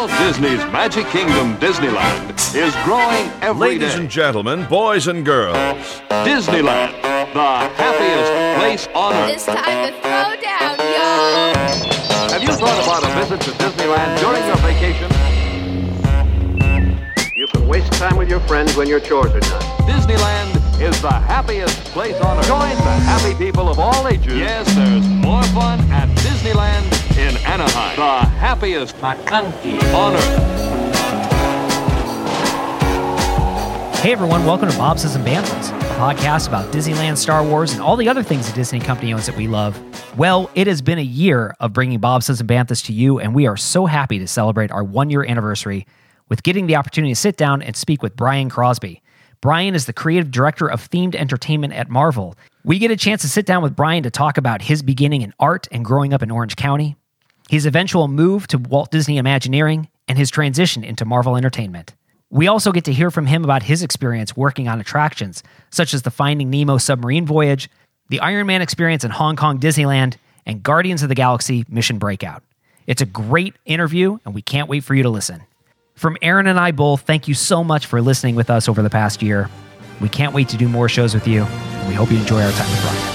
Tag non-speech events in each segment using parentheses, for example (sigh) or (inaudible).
Walt Disney's Magic Kingdom Disneyland is growing every Ladies day. and gentlemen, boys and girls, Disneyland, the happiest place on earth. It's time to throw down, y'all. Have you thought about a visit to Disneyland during your vacation? You can waste time with your friends when your chores are done. Disneyland is the happiest place on earth. Join the happy people of all ages. Yes, there's more fun at Disneyland in Anaheim. The happiest on earth. Hey everyone, welcome to Bob's and Banthas, a podcast about Disneyland, Star Wars, and all the other things the Disney company owns that we love. Well, it has been a year of bringing Bob's and Banthas to you, and we are so happy to celebrate our one year anniversary with getting the opportunity to sit down and speak with Brian Crosby. Brian is the creative director of themed entertainment at Marvel. We get a chance to sit down with Brian to talk about his beginning in art and growing up in Orange County, his eventual move to Walt Disney Imagineering, and his transition into Marvel Entertainment. We also get to hear from him about his experience working on attractions, such as the Finding Nemo submarine voyage, the Iron Man experience in Hong Kong Disneyland, and Guardians of the Galaxy Mission Breakout. It's a great interview, and we can't wait for you to listen. From Aaron and I both, thank you so much for listening with us over the past year. We can't wait to do more shows with you, and we hope you enjoy our time with Brian.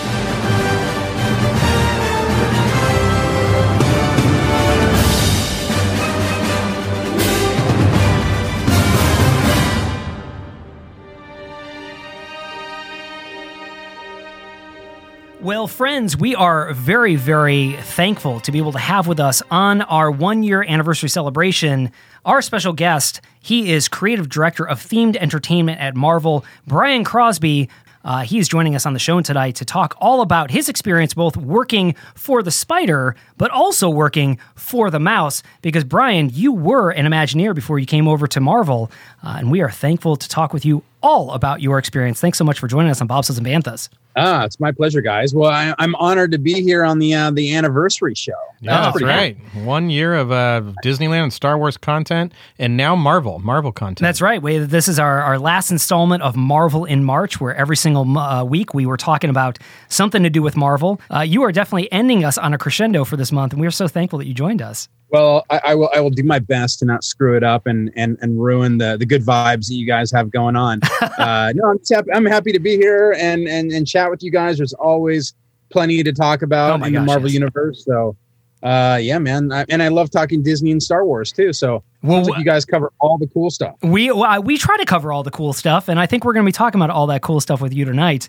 Well, friends, we are very, very thankful to be able to have with us on our one year anniversary celebration our special guest. He is creative director of themed entertainment at Marvel, Brian Crosby. Uh, he is joining us on the show tonight to talk all about his experience both working for the spider, but also working for the mouse. Because, Brian, you were an Imagineer before you came over to Marvel, uh, and we are thankful to talk with you all about your experience. Thanks so much for joining us on Bob's and Banthas. Ah, it's my pleasure, guys. Well, I, I'm honored to be here on the uh, the anniversary show. Yeah, that's pretty right. One year of uh, Disneyland and Star Wars content, and now Marvel, Marvel content. That's right. We, this is our, our last installment of Marvel in March, where every single uh, week we were talking about something to do with Marvel. Uh, you are definitely ending us on a crescendo for this month, and we are so thankful that you joined us. Well, I, I will I will do my best to not screw it up and and and ruin the the good vibes that you guys have going on. (laughs) uh, no, I'm happy, I'm happy to be here and and and chat with you guys. There's always plenty to talk Oh about my in gosh, the Marvel yes. universe. So. Uh, yeah, man, I, and I love talking Disney and Star Wars too. So, Well, like you guys cover all the cool stuff. We well, we try to cover all the cool stuff, and I think we're going to be talking about all that cool stuff with you tonight.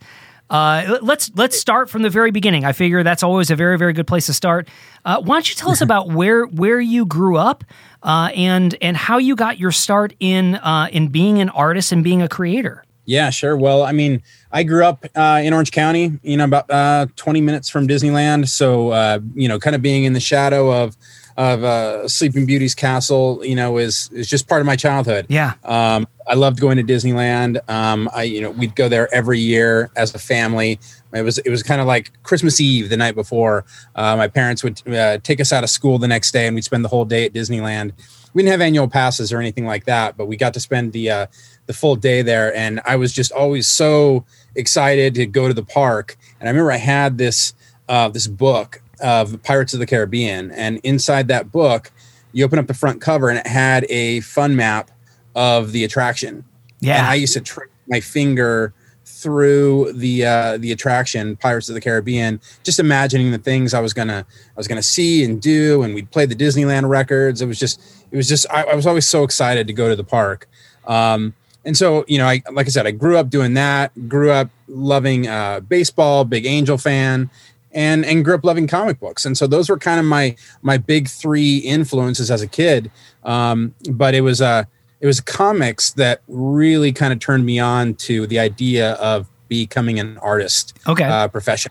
Uh, let's let's start from the very beginning. I figure that's always a very very good place to start. Uh, why don't you tell us (laughs) about where where you grew up uh, and and how you got your start in uh, in being an artist and being a creator? Yeah, sure. Well, I mean, I grew up uh, in Orange County, you know, about uh, 20 minutes from Disneyland. So, uh, you know, kind of being in the shadow of of uh, Sleeping Beauty's castle, you know, is is just part of my childhood. Yeah. Um, I loved going to Disneyland. Um, I, you know, we'd go there every year as a family. It was it was kind of like Christmas Eve the night before. Uh, my parents would uh, take us out of school the next day, and we'd spend the whole day at Disneyland. We didn't have annual passes or anything like that, but we got to spend the uh, the full day there, and I was just always so excited to go to the park. And I remember I had this uh, this book of Pirates of the Caribbean, and inside that book, you open up the front cover, and it had a fun map of the attraction. Yeah. And I used to trick my finger through the uh, the attraction Pirates of the Caribbean, just imagining the things I was gonna I was gonna see and do, and we'd play the Disneyland records. It was just it was just I, I was always so excited to go to the park. Um, and so you know, I like I said, I grew up doing that. Grew up loving uh, baseball, big Angel fan, and and grew up loving comic books. And so those were kind of my my big three influences as a kid. Um, but it was uh it was comics that really kind of turned me on to the idea of becoming an artist Okay. uh, profession.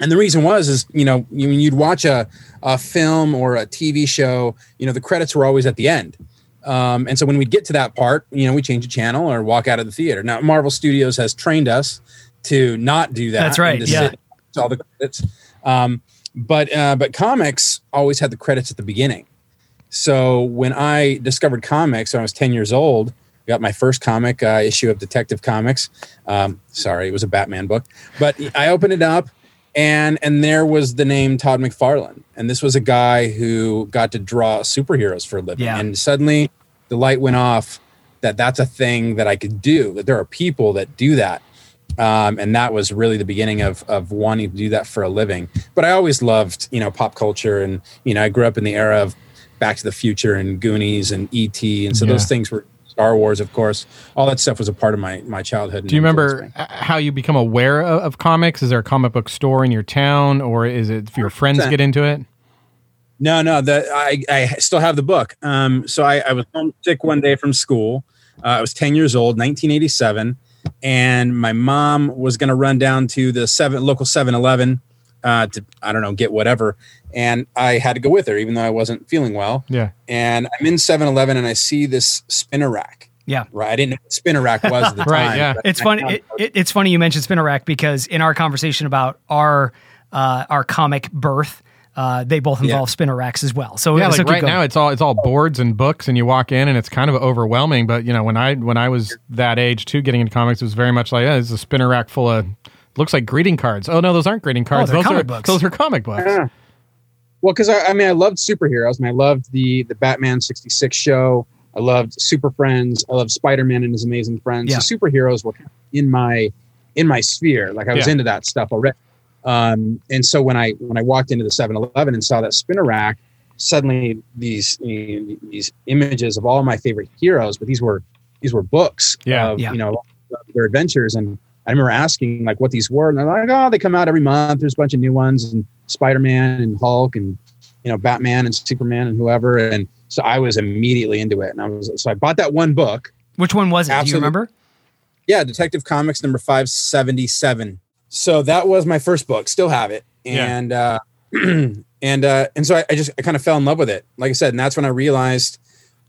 And the reason was is you know you- when you'd watch a a film or a TV show, you know the credits were always at the end. Um, and so when we get to that part, you know, we change a channel or walk out of the theater. Now, Marvel Studios has trained us to not do that. That's right, yeah. sit all the credits. Um, but uh, but comics always had the credits at the beginning. So when I discovered comics when I was 10 years old, got my first comic uh, issue of Detective Comics. Um, sorry, it was a Batman book, but I opened it up and and there was the name Todd McFarlane, and this was a guy who got to draw superheroes for a living, Yeah. and suddenly the light went off that that's a thing that I could do. That there are people that do that, um, and that was really the beginning of of wanting to do that for a living. But I always loved you know pop culture, and you know I grew up in the era of Back to the Future and Goonies and ET, and so Yeah. those things were Star Wars, of course. All that stuff was a part of my my childhood. Do you remember me. how you become aware of, of comics? Is there a comic book store in your town, or is it if your friends get into it? No, no, the I, I still have the book. Um, so I, I was homesick one day from school. Uh, I was 10 years old, 1987, and my mom was going to run down to the seven local 7-Eleven uh, to I don't know get whatever, and I had to go with her even though I wasn't feeling well. Yeah. And I'm in 7-Eleven and I see this spinner rack. Yeah. Right. I didn't know what spinner rack was at the (laughs) Right, time. yeah. It's I funny. It, it, it's funny you mentioned Spinner Rack because in our conversation about our uh, our comic birth, uh, they both involve spinner racks as well. So Yeah, like keep right going. now it's all it's all boards and books, and you walk in and it's kind of overwhelming. But you know, when I when I was that age too, getting into comics, it was very much like, yeah, this is a spinner rack full of looks like greeting cards. Oh no, those aren't greeting cards. they're those comic are books. those are comic books. Yeah. Well, because I, I mean, I loved superheroes, and I loved the the Batman '66 show. I loved Super Friends. I loved Spider Man and his Amazing Friends. Yeah. So superheroes were in my in my sphere. Like I was Yeah. into that stuff already. Um, and so when I when I walked into the 7-Eleven and saw that spinner rack, suddenly these you know, these images of all my favorite heroes, but these were these were books Yeah. of Yeah. you know their adventures and I remember asking like what these were, and they're like, "Oh, they come out every month. There's a bunch of new ones, and Spider Man and Hulk, and you know Batman and Superman and whoever." And so I was immediately into it, and I was so I bought that one book. Which one was it? Do you remember? Yeah, Detective Comics number five seventy seven. So that was my first book. Still have it, Yeah. and uh, (clears throat) and uh, and so I, I just I kind of fell in love with it. Like I said, and that's when I realized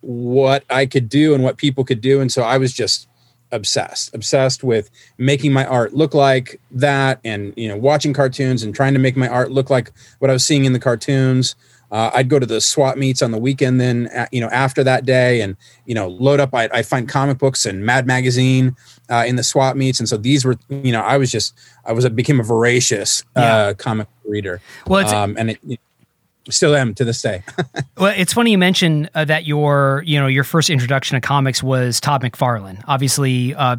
what I could do and what people could do, and so I was just obsessed obsessed with making my art look like that and you know watching cartoons and trying to make my art look like what i was seeing in the cartoons. Uh, i'd go to the swap meets on the weekend then you know after that day and you know load up. I, I find comic books and mad magazine uh, in the swap meets. And so these were you know i was just i was a became a voracious uh, comic reader. Well, um, and it, it still am to this day (laughs) Well, it's funny you mention uh, that your, you know, your first introduction to comics was Todd McFarlane. Obviously, uh,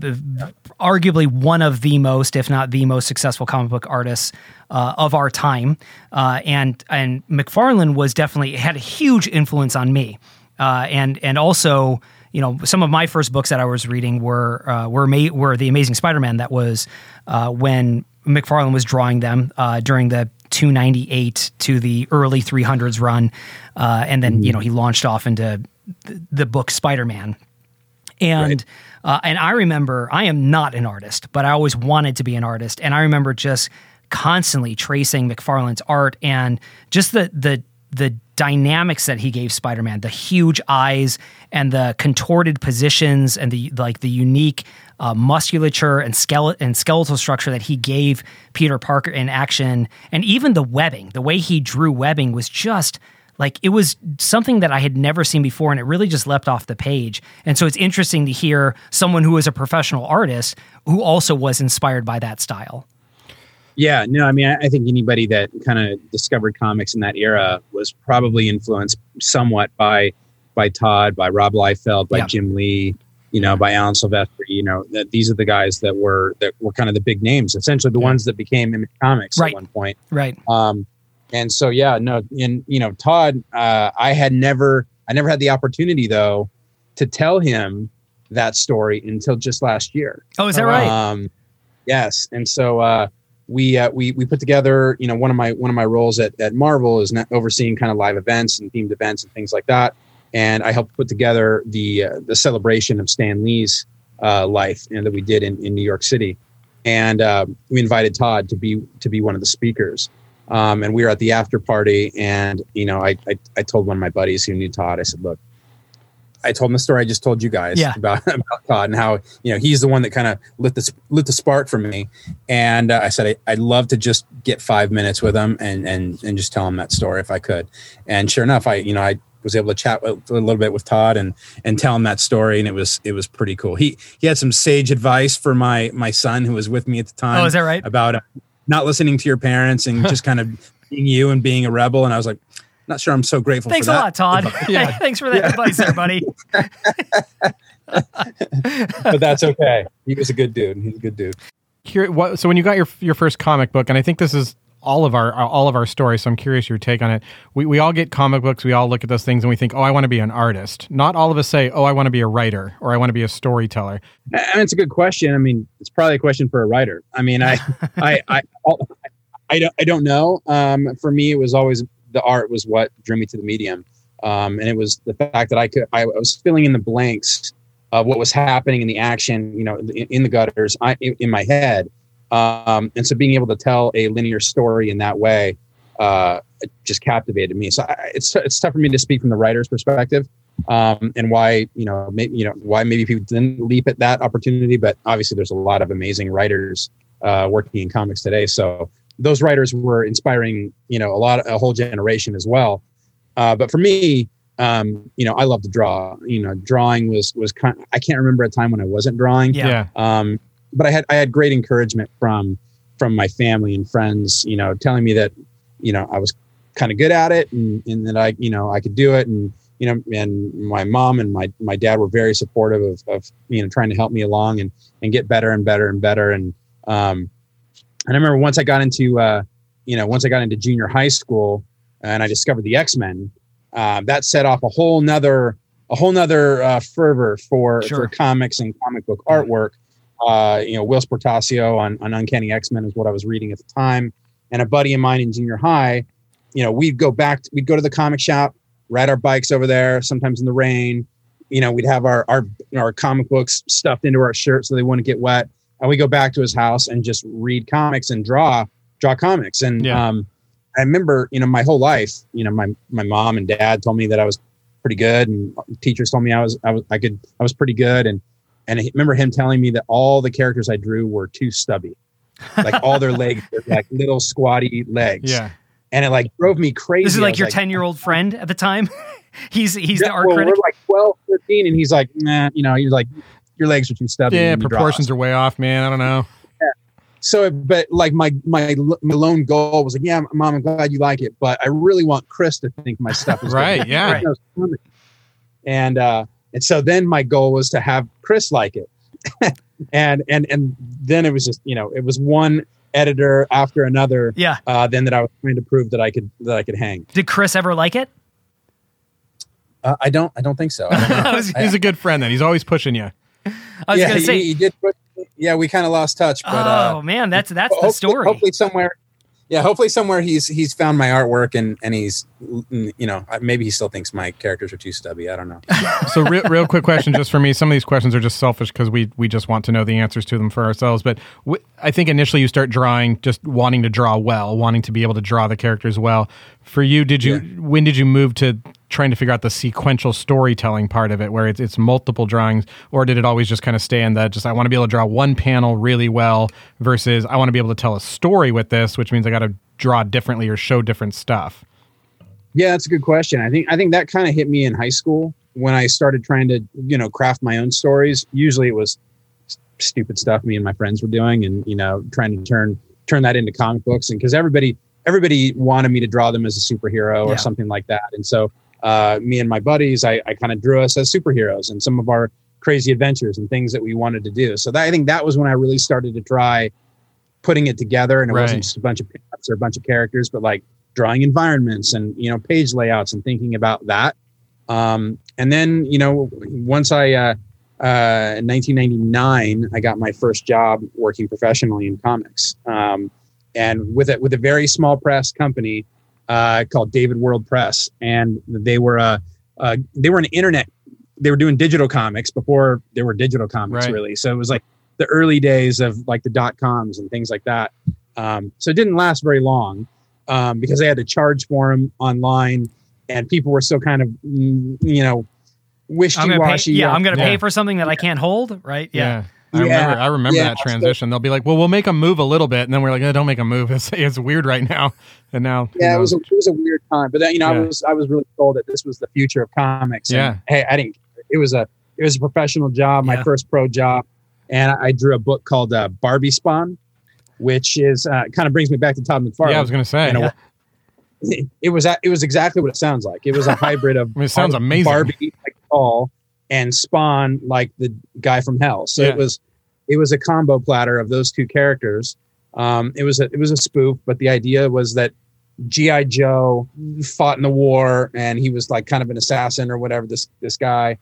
arguably one of the most, if not the most successful comic book artists uh, of our time. Uh, and and McFarlane was definitely had a huge influence on me. Uh, and and also, you know, some of my first books that I was reading were uh, were ma- were the Amazing Spider-Man. That was uh, when McFarlane was drawing them uh, during the 298 to the early 300s run, uh, and then you know he launched off into the, the book Spider-Man. And uh, and I remember I am not an artist, but I always wanted to be an artist, and I remember just constantly tracing McFarlane's art and just the the the dynamics that he gave Spider-Man, the huge eyes and the contorted positions and the like the unique uh, musculature and skeleton and skeletal structure that he gave Peter Parker in action, and even the webbing, the way he drew webbing was just like it was something that I had never seen before, and it really just leapt off the page. And so it's interesting to hear someone who was a professional artist who also was inspired by that style. Yeah, no, I mean, I, I think anybody that kind of discovered comics in that era was probably influenced somewhat by by Todd, by Rob Liefeld, by Yeah. Jim Lee, you know, by Alan Silvestri. You know, that these are the guys that were that were kind of the big names, essentially the ones that became Image Comics Right. at one point. Right. Um, and so yeah, no, and you know, Todd, uh, I had never, I never had the opportunity though to tell him that story until just last year. Oh, is that right? Um, yes, and so uh, we uh, we we put together. You know, one of my one of my roles at, at Marvel is overseeing kind of live events and themed events and things like that. And I helped put together the uh, the celebration of Stan Lee's uh, life, and that we did in, in New York City. And uh, we invited Todd to be to be one of the speakers. Um, and we were at the after party, and you know, I, I I told one of my buddies who knew Todd. I said, "Look, I told him the story I just told you guys Yeah. about, (laughs) about Todd and how you know he's the one that kind of lit the lit the spark for me. And uh, I said I, I'd love to just get five minutes with him and and and just tell him that story if I could. And sure enough, I you know I was able to chat a little bit with Todd and and tell him that story, and it was it was pretty cool. He he had some sage advice for my my son who was with me at the time. Oh, is that right? About uh, not listening to your parents and (laughs) just kind of being you and being a rebel. And I was like, not sure I'm so grateful Thanks for a that. lot, Todd. (laughs) Yeah. (laughs) Thanks for that advice, there, buddy. (laughs) but that's okay. He was a good dude. He's a good dude. Curi- what, so when you got your your first comic book, and I think this is all of our all of our stories. So I'm curious your take on it. We we all get comic books. We all look at those things and we think, oh, I want to be an artist. Not all of us say, oh, I want to be a writer or I want to be a storyteller. I mean, it's a good question. I mean, it's probably a question for a writer. I mean, I, I, I, I don't, I don't know. Um, for me, it was always the art was what drew me to the medium, um, and it was the fact that I could, I was filling in the blanks of what was happening in the action, you know, in, in the gutters, I, in, in my head, um, and so being able to tell a linear story in that way, uh, just captivated me. So I, it's it's tough for me to speak from the writer's perspective um, and why you know maybe you know why maybe people didn't leap at that opportunity. But obviously, there's a lot of amazing writers uh, working in comics today. So those writers were inspiring you know a lot a whole generation as well. Uh, but for me, um, you know, I love to draw. You know, drawing was was kind. I can't remember a time when I wasn't drawing. Yeah. Um, but I had I had great encouragement from from my family and friends. You know, telling me that you know I was kind of good at it and, and that I you know I could do it and you know and my mom and my my dad were very supportive of, of you know trying to help me along and and get better and better and better and um and I remember once I got into uh you know once I got into junior high school and I discovered the X Men um, that set off a whole nother a whole nother uh, fervor for Sure. for comics and comic book artwork uh, you know, Will Sportasio on, on Uncanny X Men is what I was reading at the time. And a buddy of mine in junior high, you know, we'd go back, to, we'd go to the comic shop, ride our bikes over there, sometimes in the rain. You know, we'd have our our our comic books stuffed into our shirts so they wouldn't get wet. And we go back to his house and just read comics and draw draw comics. And Yeah. um, I remember, you know, my whole life, you know, my my mom and dad told me that I was pretty good, and teachers told me I was I was I could I was pretty good, and and I remember him telling me that all the characters I drew were too stubby, like all their legs were (laughs) like little squatty legs. Yeah. and it like drove me crazy. This is like your 10 year old friend at the time. (laughs) he's he's the art well, critic. We're like 12, 13, and he's like, nah, you know, he's like, your legs are too stubby. Yeah, when proportions are way off, man. I don't know. so but like my my my lone goal was like yeah mom i'm glad you like it but i really want chris to think my stuff is (laughs) good." Right, yeah. Right. and uh and so then my goal was to have chris like it (laughs) and and and then it was just you know it was one editor after another yeah. uh then that i was trying to prove that i could that i could hang Did Chris ever like it? uh, i don't i don't think so (laughs) don't know. I He's a good friend then. He's always pushing you. I was yeah gonna say. he did put, yeah we kind of lost touch but uh oh man, that's that's the story. Hopefully somewhere, yeah. Hopefully somewhere he's he's found my artwork and and he's you know maybe he still thinks my characters are too stubby. I don't know. (laughs) So, real, real quick question, just for me. Some of these questions are just selfish because we we just want to know the answers to them for ourselves. But w- I think initially you start drawing, just wanting to draw well, wanting to be able to draw the characters well. For you, did you? When did you move to trying to figure out the sequential storytelling part of it, where it's it's multiple drawings, or did it always just kind of stay in that? Just I want to be able to draw one panel really well versus I want to be able to tell a story with this, which means I got to draw differently or show different stuff. Yeah, that's a good question. I think I think that kind of hit me in high school when I started trying to you know craft my own stories. Usually it was stupid stuff me and my friends were doing, and you know trying to turn turn that into comic books, and because everybody everybody wanted me to draw them as a superhero or Yeah. something like that, and so uh, me and my buddies, I, I kind of drew us as superheroes and some of our crazy adventures and things that we wanted to do. So that, I think that was when I really started to try putting it together, and it Right. wasn't just a bunch of pickups or a bunch of characters, but like drawing environments and you know page layouts and thinking about that. Um, and then you know once I uh, uh, in 1999 I got my first job working professionally in comics, um, and with it with a very small press company uh, called David World Press, and they were a uh, they were an internet they were doing digital comics before there were digital comics Right. really. So it was like the early days of like the dot coms and things like that. Um, so it didn't last very long um, because they had to charge for them online, and people were still kind of mm, you know wishy I'm gonna washy. yeah, I'm gonna Yeah. pay for something that I can't hold, right? Yeah. I Yeah. remember. I remember Yeah. that transition. They'll be like, "Well, we'll make them move a little bit," and then we're like, oh, "Don't make them move. (laughs) It's, it's weird right now." And now, who yeah, it was a, it was a weird time, but then, you know, Yeah. I was I was really told that this was the future of comics. and, Yeah. hey, I didn't. It was a it was a professional job, my Yeah. first pro job, and I drew a book called uh, Barbie Spawn, which is uh, kind of brings me back to Todd McFarlane. Yeah, I was gonna say. in a way. It was it was exactly what it sounds like. It was a hybrid of I (laughs) mean, it sounds amazing. Barbie like Paul and Spawn like the guy from Hell. So Yeah. it was it was a combo platter of those two characters. Um, it was a it was a spoof, but the idea was that GI Joe fought in the war and he was like kind of an assassin or whatever. This this guy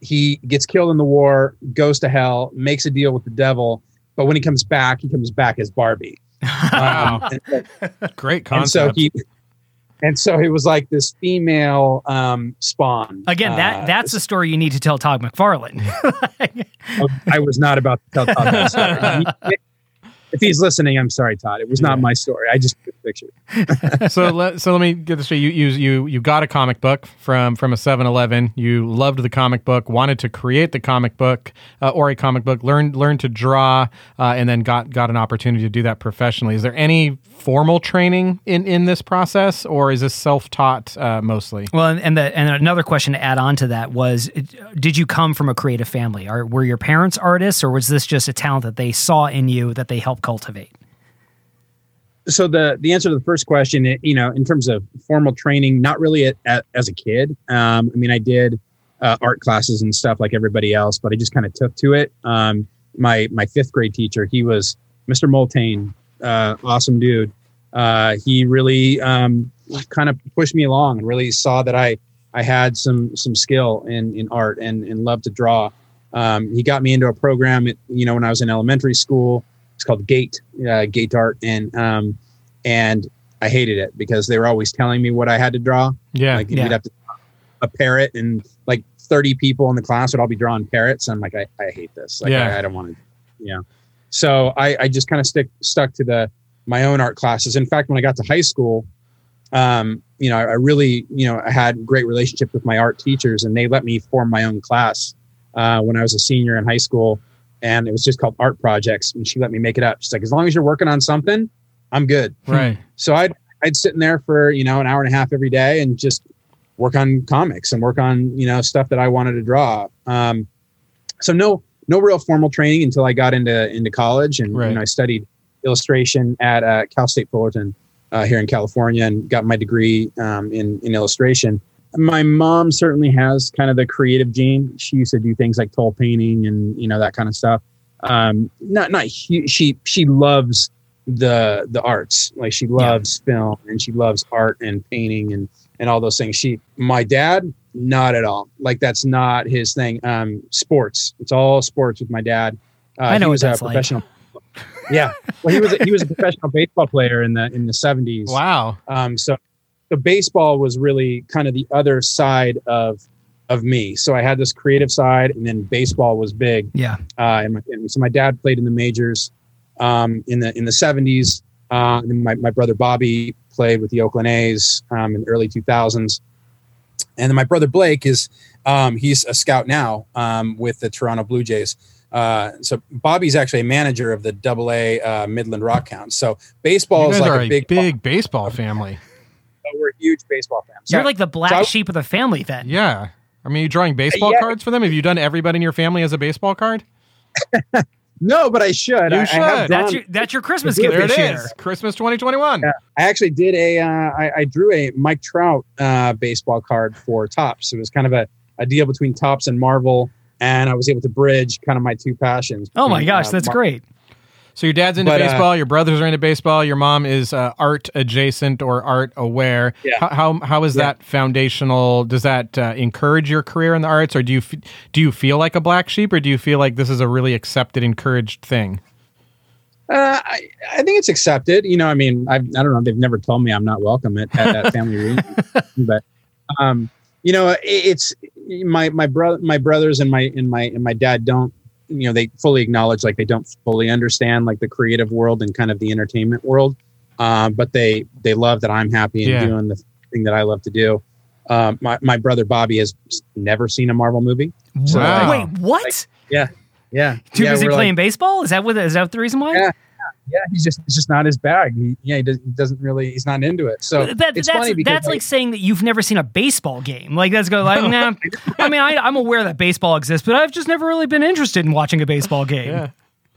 he gets killed in the war, goes to hell, makes a deal with the devil, but when he comes back, he comes back as Barbie. (laughs) Um, and so- Great and so concept. he and so it was like this female um spawn Again, that Uh, that's the story you need to tell Todd McFarlane. (laughs) i was not about to tell todd that (laughs) story if he's listening i'm sorry todd it was not my story i just took a picture (laughs) so let so let me get this straight. You you you you got a comic book from from a 7-Eleven. You loved the comic book, wanted to create the comic book uh, or a comic book, learned learned to draw, uh, and then got got an opportunity to do that professionally. Is there any formal training in in this process, or is this self taught uh, mostly? well, and, and the and another question to add on to that was, did you come from a creative family? Or were your parents artists, or was this just a talent that they saw in you that they helped cultivate? so the the answer to the first question you know in terms of formal training not really at, at, as a kid. Um, i mean i did uh, art classes and stuff like everybody else but i just kind of took to it. Um, my my fifth grade teacher he was mr multane uh, awesome dude. Uh, he really um, kind of pushed me along and really saw that i i had some some skill in in art and and love to draw. Um, he got me into a program at, you know when i was in elementary school it's called Gate, uh, Gate Art, and um, and I hated it because they were always telling me what I had to draw. Yeah, like Yeah. you'd have to draw a parrot, and like thirty people in the class would all be drawing parrots. And I'm like, I, I hate this. Like, Yeah. I, I don't want to. You know, so I, I just kind of stick stuck to the my own art classes. In fact, when I got to high school, um, you know, I, I really, you know, I had great relationship with my art teachers, and they let me form my own class uh, when I was a senior in high school, and it was just called Art Projects, and she let me make it up. She's like, as long as you're working on something, I'm good. (laughs) right. So I'd I'd sit in there for you know an hour and a half every day and just work on comics and work on you know stuff that I wanted to draw. Um, so no no real formal training until I got into into college and Right. you know I studied illustration at uh, Cal State Fullerton uh, here in California and got my degree um, in in illustration. My mom certainly has kind of the creative gene. She used to do things like tole painting and you know that kind of stuff. Um, not not she she loves the the arts. Like she loves film and she loves art and painting and and all those things. She my dad not at all. Like that's not his thing. Um sports. It's all sports with my dad. Uh, I know he was a like. professional (laughs) yeah. Well he was a, he was a professional baseball player in the in the 70s Wow. um, so the baseball was really kind of the other side of of me. So I had this creative side, and then baseball was big. Yeah. Uh, and, my, and so my dad played in the majors um, in the in the seventies. Uh, and my my brother Bobby played with the Oakland A's um, in the early two thousands. And then my brother Blake is um, he's a scout now um, with the Toronto Blue Jays. Uh, so Bobby's actually a manager of the Double A uh, Midland Rockhounds. So baseball is like a big, big baseball family. We're huge baseball fans. You're So- like the black so I- sheep of the family then. Yeah. I mean, you drawing baseball Yeah. cards for them? Have you done everybody in your family as a baseball card? (laughs) No, but I should. You I, I should. have That's your that's your Christmas gift There it this is. year. Christmas 2021. Yeah. I actually did a. Uh, I, I drew a Mike Trout uh, baseball card for Topps. It was kind of a, a deal between Topps and Marvel, and I was able to bridge kind of my two passions. Oh my gosh, uh, that's Mar- great. So your dad's into But, uh, baseball, your brothers are into baseball, your mom is uh, art adjacent or art aware. Yeah. How, how how is Yeah. that foundational? Does that uh, encourage your career in the arts, or do you f- do you feel like a black sheep, or do you feel like this is a really accepted, encouraged thing? Uh, I, I think it's accepted. You know, I mean, I, I don't know. They've never told me I'm not welcome at, at that family (laughs) reunion, but um, you know, it, it's my my brother, my brothers, and my and my and my dad don't. You know, they fully acknowledge like they don't fully understand like the creative world and kind of the entertainment world, um, but they they love that I'm happy and Yeah. doing the thing that I love to do. Um, my my brother Bobby has never seen a Marvel movie. So, Wow. Wait, what? Yeah, yeah Too yeah, busy we're like- playing baseball? Is that what? Is that the reason why? Yeah. Yeah, he's just it's just not his bag. He, yeah, he, does, he doesn't really. He's not into it. So That, it's that's funny because that's like saying that you've never seen a baseball game. Like that's go like (laughs) nah. I mean, I, I'm aware that baseball exists, but I've just never really been interested in watching a baseball (laughs) game. Yeah.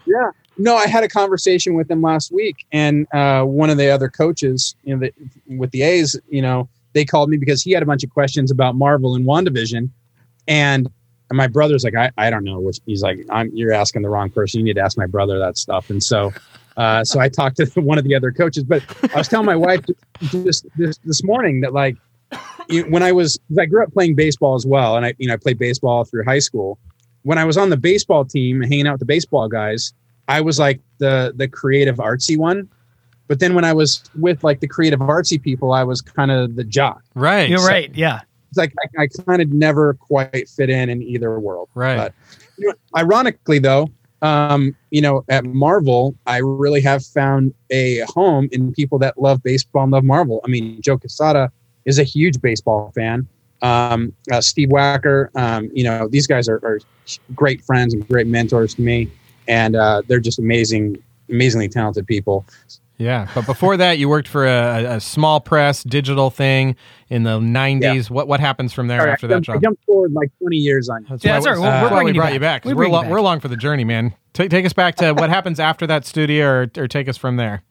Yeah. No, I had a conversation with him last week, and uh, one of the other coaches, you know, the, with the A's, you know, they called me because he had a bunch of questions about Marvel and WandaVision, and and my brother's like, I, I don't know. Which he's like, I'm you're asking the wrong person. You need to ask my brother that stuff. And so, uh, so I talked to (laughs) one of the other coaches. But I was telling my wife just this this morning that like when I was I grew up playing baseball as well, and I you know I played baseball through high school. When I was on the baseball team, hanging out with the baseball guys, I was like the the creative artsy one. But then when I was with like the creative artsy people, I was kind of the jock. Right. You're right. Yeah. It's like I, I kind of never quite fit in in either world. Right. But you know, ironically, though, um, you know, at Marvel, I really have found a home in people that love baseball and love Marvel. I mean, Joe Quesada is a huge baseball fan. Um, uh, Steve Wacker, um, you know, these guys are, are great friends and great mentors to me, and uh, they're just amazing, amazingly talented people. Yeah, but before that, you worked for a, a small press digital thing in the '90s. What what happens from there Sorry, after I, that job? I jumped forward like 20 years on you. That's Yeah, why, that's all right. We're- that's we're why we brought you back. back. We 'cause bring We're, you lo- back. we're along for the journey, man. Take take us back to what (laughs) happens after that studio, or, or take us from there.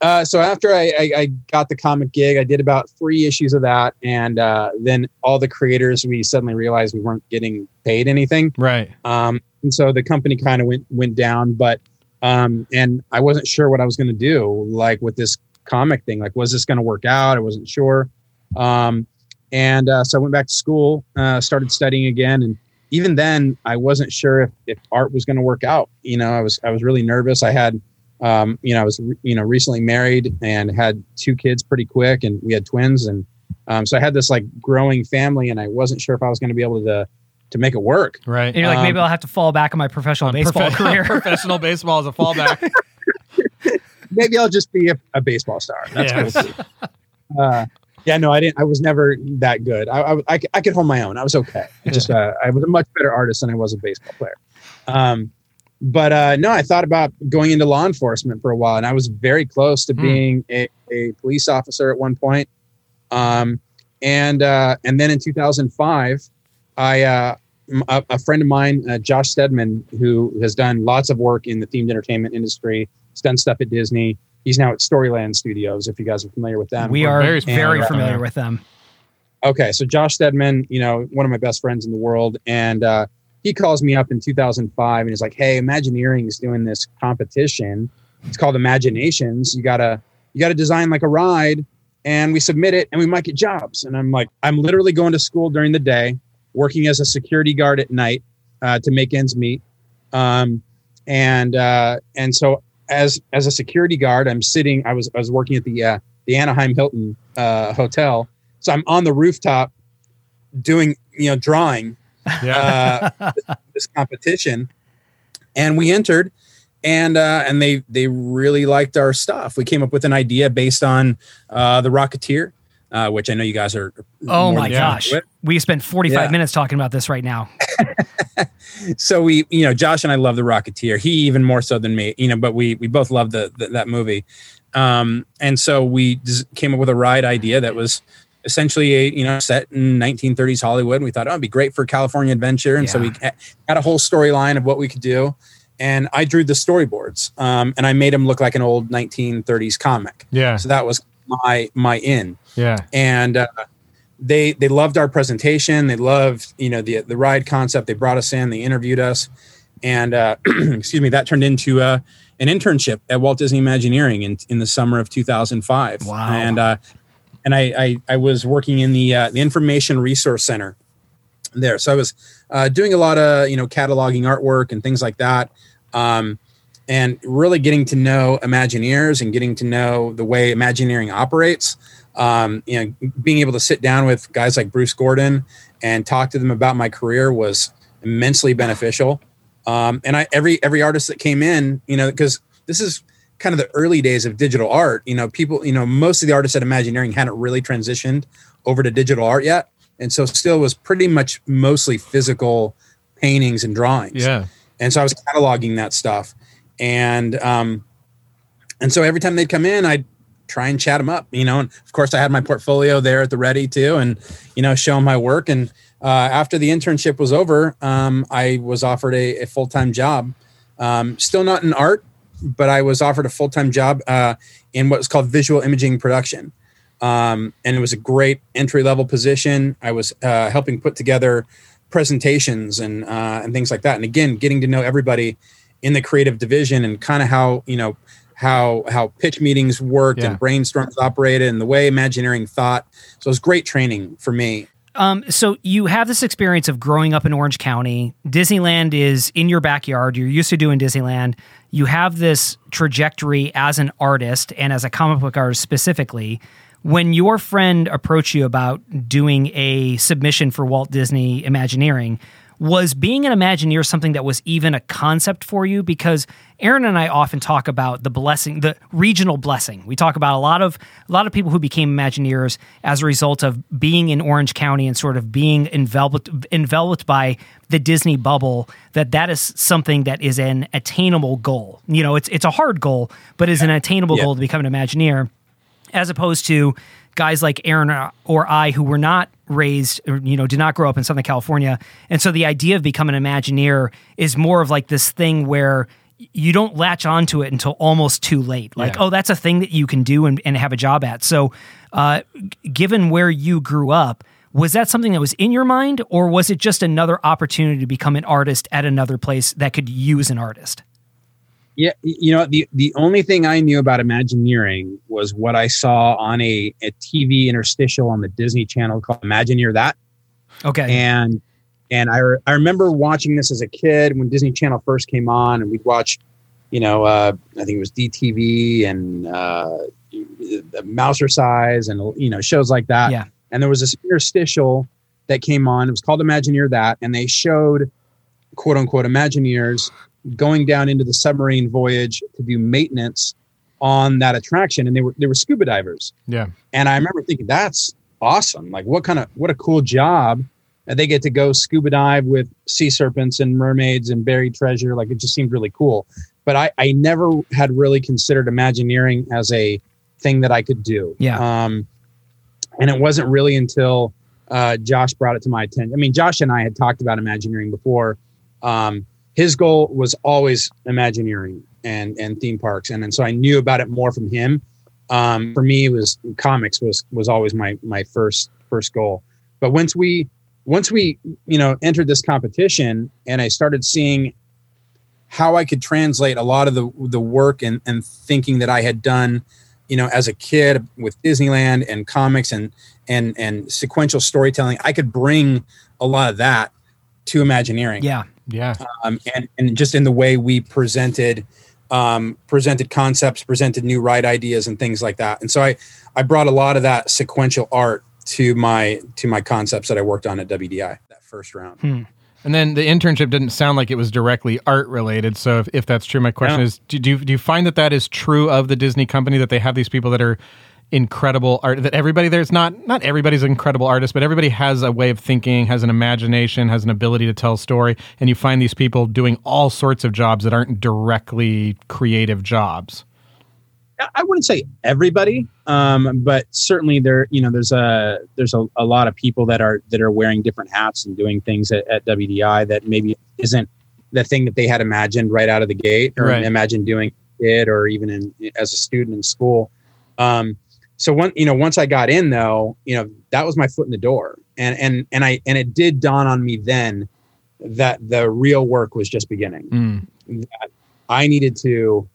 Uh, so after I, I, I got the comic gig, I did about three issues of that, and uh, then all the creators we suddenly realized we weren't getting paid anything, Right. um, and so the company kind of went went down. But um, and I wasn't sure what I was going to do, like with this comic thing. Like, was this going to work out? I wasn't sure. Um, and uh, so I went back to school, uh, started studying again, and even then I wasn't sure if, if art was going to work out. You know, I was I was really nervous. I had um, you know, I was, you know, recently married and had two kids pretty quick and we had twins. And, um, so I had this like growing family and I wasn't sure if I was going to be able to, to make it work. Right. And you're like, Um, maybe I'll have to fall back on my professional baseball Profe- career. (laughs) (laughs) professional baseball as a fallback. (laughs) Maybe I'll just be a, a baseball star. That's Yes. cool. Uh, yeah, no, I didn't. I was never that good. I, I, I, I could hold my own. I was okay. I just, uh, I was a much better artist than I was a baseball player. Um, but uh, no, I thought about going into law enforcement for a while, and I was very close to Hmm. being a, a police officer at one point. Um, and uh, and then in 2005, I uh, m- a, a friend of mine, uh, Josh Stedman, who has done lots of work in the themed entertainment industry, he's done stuff at Disney. He's now at Storyland Studios. If you guys are familiar with them, we We're are very very, familiar familiar, with them. with them. Okay, so Josh Stedman, you know, one of my best friends in the world, and uh, he calls me up in 2005 and he's like, "Hey, Imagineering is doing this competition. It's called Imaginations. You gotta you gotta design like a ride, and we submit it, and we might get jobs." And I'm like, I'm literally going to school during the day, working as a security guard at night uh, to make ends meet, um, and uh, and so as as a security guard, I'm sitting. I was I was working at the uh, the Anaheim Hilton uh, hotel. So I'm on the rooftop doing, you know, drawing Yeah. uh, (laughs) this competition, and we entered, and uh, and they they really liked our stuff. We came up with an idea based on uh, the Rocketeer, uh, which I know you guys are. Oh my gosh. We spent 45 Yeah. minutes talking about this right now. (laughs) So we, you know, Josh and I love the Rocketeer. He even more so than me, you know. But we we both love the, the that movie, um, and so we just came up with a ride idea that was essentially a you know set in 1930s Hollywood. And we thought oh, it'd be great for California Adventure, and so we ha- had a whole storyline of what we could do. And I drew the storyboards, um, and I made them look like an old 1930s comic. yeah. So that was my my in Yeah. and uh, they they loved our presentation. They loved you know the the ride concept. They brought us in. They interviewed us, and uh, (clears throat) excuse me, that turned into uh, an internship at Walt Disney Imagineering in in the summer of 2005. Wow. And uh, and I, I I was working in the uh, the Information Resource Center there. So I was uh, doing a lot of you know cataloging artwork and things like that. Um, and really getting to know Imagineers and getting to know the way Imagineering operates. Um, you know, being able to sit down with guys like Bruce Gordon and talk to them about my career was immensely beneficial. Um, and I every every artist that came in, you know, because this is kind of the early days of digital art. You know, people, you know, most of the artists at Imagineering hadn't really transitioned over to digital art yet, and so still was pretty much mostly physical paintings and drawings Yeah. and so I was cataloging that stuff, and um, and so every time they'd come in, I'd try and chat them up, you know. And of course, I had my portfolio there at the ready too, and you know, show them my work. And uh, after the internship was over, um, I was offered a, a full time job Um, still not in art, but I was offered a full time job uh, in what was called visual imaging production. Um, and it was a great entry level position. I was uh, helping put together presentations and uh, and things like that. And again, getting to know everybody in the creative division and kind of how you know how how pitch meetings worked Yeah. and brainstorms operated and the way Imagineering thought. So it was great training for me. Um, so you have this experience of growing up in Orange County. Disneyland is in your backyard. You're used to doing Disneyland. You have this trajectory as an artist and as a comic book artist specifically. When your friend approached you about doing a submission for Walt Disney Imagineering, was being an Imagineer something that was even a concept for you? Because Aaron and I often talk about the blessing, the regional blessing. We talk about a lot of a lot of people who became Imagineers as a result of being in Orange County and sort of being enveloped enveloped by the Disney bubble. That that is something that is an attainable goal. You know, it's it's a hard goal, but is an attainable Yeah. goal to become an Imagineer as opposed to guys like Aaron or- I who were not raised or you know did not grow up in Southern California. And so the idea of becoming an Imagineer is more of like this thing where you don't latch onto it until almost too late. Like Yeah. oh that's a thing that you can do and, and have a job at. So uh, given where you grew up was that something that was in your mind or was it just another opportunity to become an artist at another place that could use an artist Yeah, you know the the only thing I knew about Imagineering was what I saw on a, a TV interstitial on the Disney Channel called Imagineer That, okay and and I re- I remember watching this as a kid when Disney Channel first came on, and we'd watch, you know, uh, I think it was DTV and uh, the Mousercise and you know shows like that. Yeah. And there was this interstitial that came on. It was called Imagineer That, and they showed quote unquote Imagineers going down into the submarine voyage to do maintenance on that attraction, and they were they were scuba divers. Yeah. And I remember thinking, that's awesome. Like, what kind of, what a cool job. And they get to go scuba dive with sea serpents and mermaids and buried treasure. Like, it just seemed really cool. But I, I never had really considered Imagineering as a thing that I could do. Yeah. Um, and it wasn't really until uh, Josh brought it to my attention. I mean, Josh and I had talked about Imagineering before. Um, his goal was always Imagineering and and theme parks, and, and so I knew about it more from him. Um, for me it was comics was was always my my first first goal. But once we once we you know entered this competition and i started seeing how i could translate a lot of the the work and and thinking that i had done you know as a kid with disneyland and comics and and and sequential storytelling i could bring a lot of that to imagineering. Yeah Yeah. um, and and just in the way we presented um, presented concepts, presented new ride ideas, and things like that. And so I I brought a lot of that sequential art to my to my concepts that I worked on at WDI that first round. And then the internship didn't sound like it was directly art related. So if, if that's true, my question Yeah. is: do, do you do you find that that is true of the Disney company that they have these people that are incredible art? That everybody there's not not everybody's an incredible artist, but everybody has a way of thinking, has an imagination, has an ability to tell a story, and you find these people doing all sorts of jobs that aren't directly creative jobs. I- wouldn't say everybody, um, but certainly there, you know, there's a there's a, a lot of people that are that are wearing different hats and doing things at, at WDI that maybe isn't the thing that they had imagined right out of the gate or Right. imagined doing it or even in as a student in school. Um, so one, you know, once I got in though, you know, that was my foot in the door, and and and I and it did dawn on me then that the real work was just beginning. Mm. I needed to